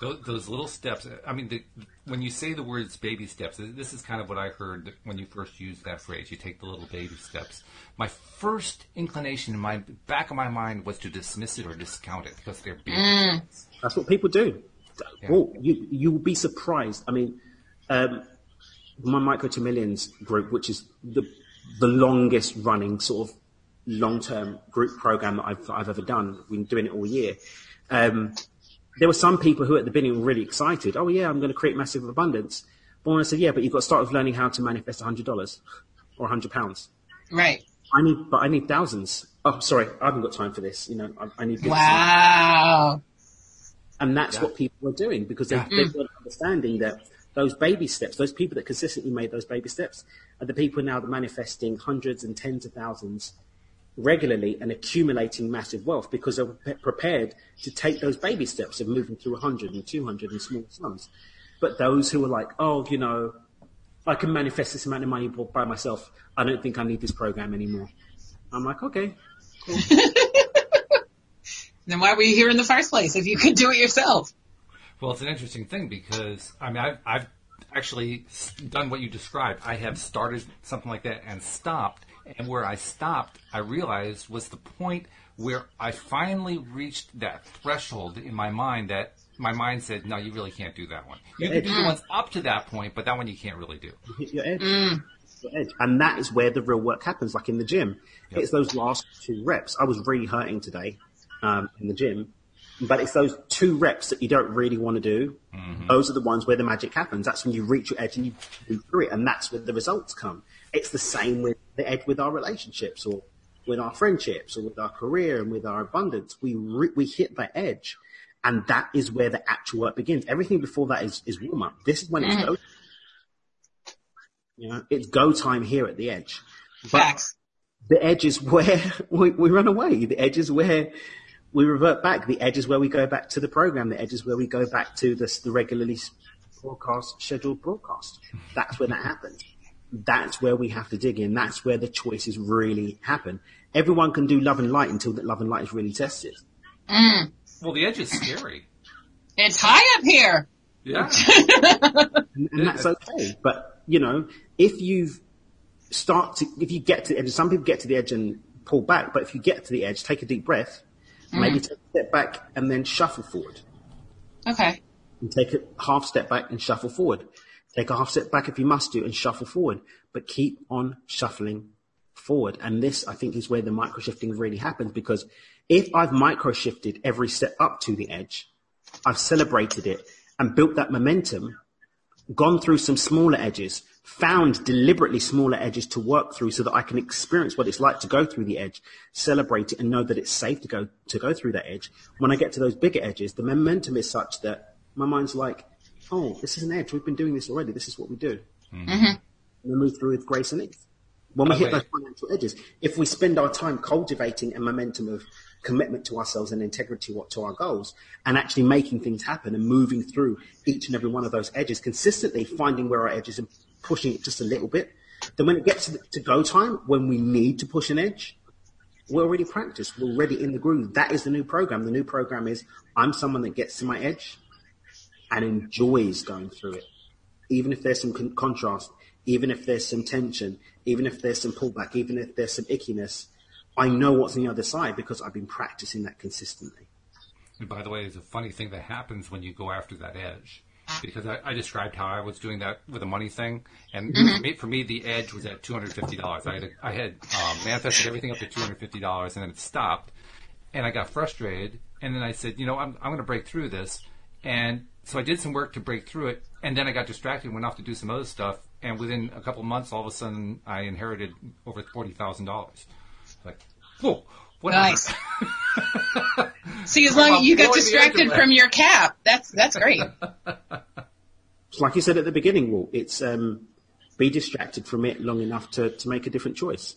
those, those, little steps. I mean, the, when you say the words baby steps, this is kind of what I heard when you first used that phrase. You take the little baby steps. My first inclination in my back of my mind was to dismiss it or discount it because they're baby mm. steps. That's what people do. Yeah. Well, you you will be surprised. I mean, um, my Micro to Millions group, which is the the longest running sort of long term group program that I've I've ever done. We've been doing it all year. Um, there were some people who at the beginning were really excited. Oh yeah, I'm going to create massive abundance. But when I said, yeah, but you've got to start with learning how to manifest $100 or £100. Right. I need, but I need thousands. Oh, sorry, I haven't got time for this. You know, I, I need. Wow. And that's Yeah. what people are doing because they, Yeah. they've mm. got an understanding that those baby steps, those people that consistently made those baby steps, are the people now that are manifesting hundreds and tens of thousands regularly and accumulating massive wealth because they're prepared to take those baby steps of moving through 100 and 200 in small sums. But those who are like, oh, you know, I can manifest this amount of money by myself. I don't think I need this program anymore. I'm like, okay, [laughs] Then why were you here in the first place if you could do it yourself? Well, it's an interesting thing because I mean I've, I've actually done what you described. I have started something like that and stopped, and where I stopped, I realized was the point where I finally reached that threshold in my mind that my mind said, "No, you really can't do that one. You can do the ones up to that point, but that one you can't really do." hit your edge. Your edge. And that is where the real work happens, like in the gym. It's those last two reps. I was really hurting today um, in the gym, but it's those two reps that you don't really want to do. Those are the ones where the magic happens. That's when you reach your edge and you move through it, and that's where the results come. It's the same with the edge with our relationships or with our friendships or with our career and with our abundance. We re- we hit that edge, and that is where the actual work begins. Everything before that is, is warm up. This is when it's go you know, it's go time here at the edge. But Facts. the edge is where [laughs] we, we run away. The edge is where we revert back. The edge is where we go back to the program. The edge is where we go back to the, the regularly broadcast, scheduled broadcast. That's where that happens. That's where we have to dig in. That's where the choices really happen. Everyone can do love and light until that love and light is really tested. Mm. Well, the edge is scary. It's high up here. Yeah. [laughs] and, and that's okay. But you know, if you start to, if you get to the edge, some people get to the edge and pull back. But if you get to the edge, take a deep breath, mm. maybe take a step back and then shuffle forward. Okay. And take a half step back and shuffle forward. Take a half step back if you must do and shuffle forward. But keep on shuffling forward. And this, I think, is where the microshifting really happens because if I've microshifted every step up to the edge, I've celebrated it and built that momentum, gone through some smaller edges, found deliberately smaller edges to work through so that I can experience what it's like to go through the edge, celebrate it and know that it's safe to go, to go through that edge. When I get to those bigger edges, the momentum is such that my mind's like, oh, this is an edge. We've been doing this already. This is what we do. Mm-hmm. Mm-hmm. And we move through with grace and ease. When we By the hit those financial edges, if we spend our time cultivating a momentum of commitment to ourselves and integrity what- to our goals and actually making things happen and moving through each and every one of those edges consistently, finding where our edges and pushing it just a little bit, then when it gets to, to go time, when we need to push an edge, we're already practiced. We're already in the groove. That is the new program. The new program is I'm someone that gets to my edge and enjoys going through it. Even if there's some con- contrast, even if there's some tension, even if there's some pullback, even if there's some ickiness, I know what's on the other side because I've been practicing that consistently. And by the way, it's a funny thing that happens when you go after that edge. Because I, I described how I was doing that with a money thing, and for, me, for me, the edge was at two hundred fifty dollars. I had I had um, manifested everything up to two hundred fifty dollars, and then it stopped, and I got frustrated. And then I said, you know, I'm I'm going to break through this, and so I did some work to break through it, and then I got distracted, and went off to do some other stuff, and within a couple of months, all of a sudden, I inherited over forty thousand dollars. Like, whoa, what Nice. [laughs] See, as long as you got distracted from your cap, that's that's great. So [laughs] like you said at the beginning, Walt, it's um, be distracted from it long enough to, to make a different choice.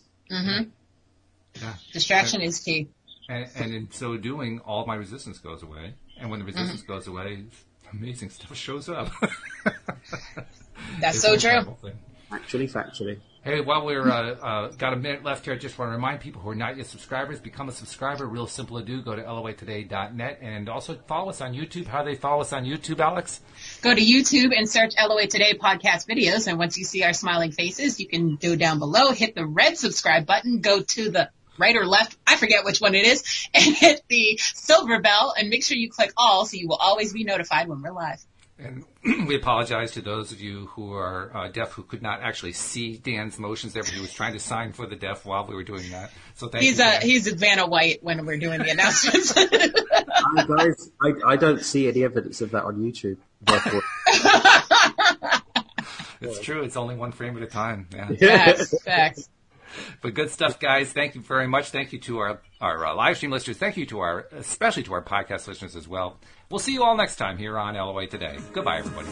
Yeah. Distraction is key. And, and in so doing, all my resistance goes away. And when the resistance goes away, amazing stuff shows up. [laughs] That's It's so true. incredible. Actually, factually. Hey, while we're uh, uh, got a minute left here, I just want to remind people who are not yet subscribers, become a subscriber. Real simple to do. Go to loatoday.net and also follow us on YouTube. How do they follow us on YouTube, Alex? Go to YouTube and search LOA Today podcast videos. And once you see our smiling faces, you can go down below, hit the red subscribe button, go to the right or left, I forget which one it is, [laughs] and hit the silver bell and make sure you click all so you will always be notified when we're live. And [clears throat] we apologize to those of you who are uh, deaf who could not actually see Dan's motions there, but he was trying to sign for the deaf while we were doing that. So thank He's you. uh Dan. he's Vanna White when we're doing the announcements. [laughs] [laughs] I, guys, I, I don't see any evidence of that on YouTube. Therefore, it's true. It's only one frame at a time. Yeah. facts, facts. But good stuff, guys. Thank you very much. Thank you to our our uh, live stream listeners. Thank you to our, especially to our podcast listeners as well. We'll see you all next time here on LOA Today. Goodbye, everybody.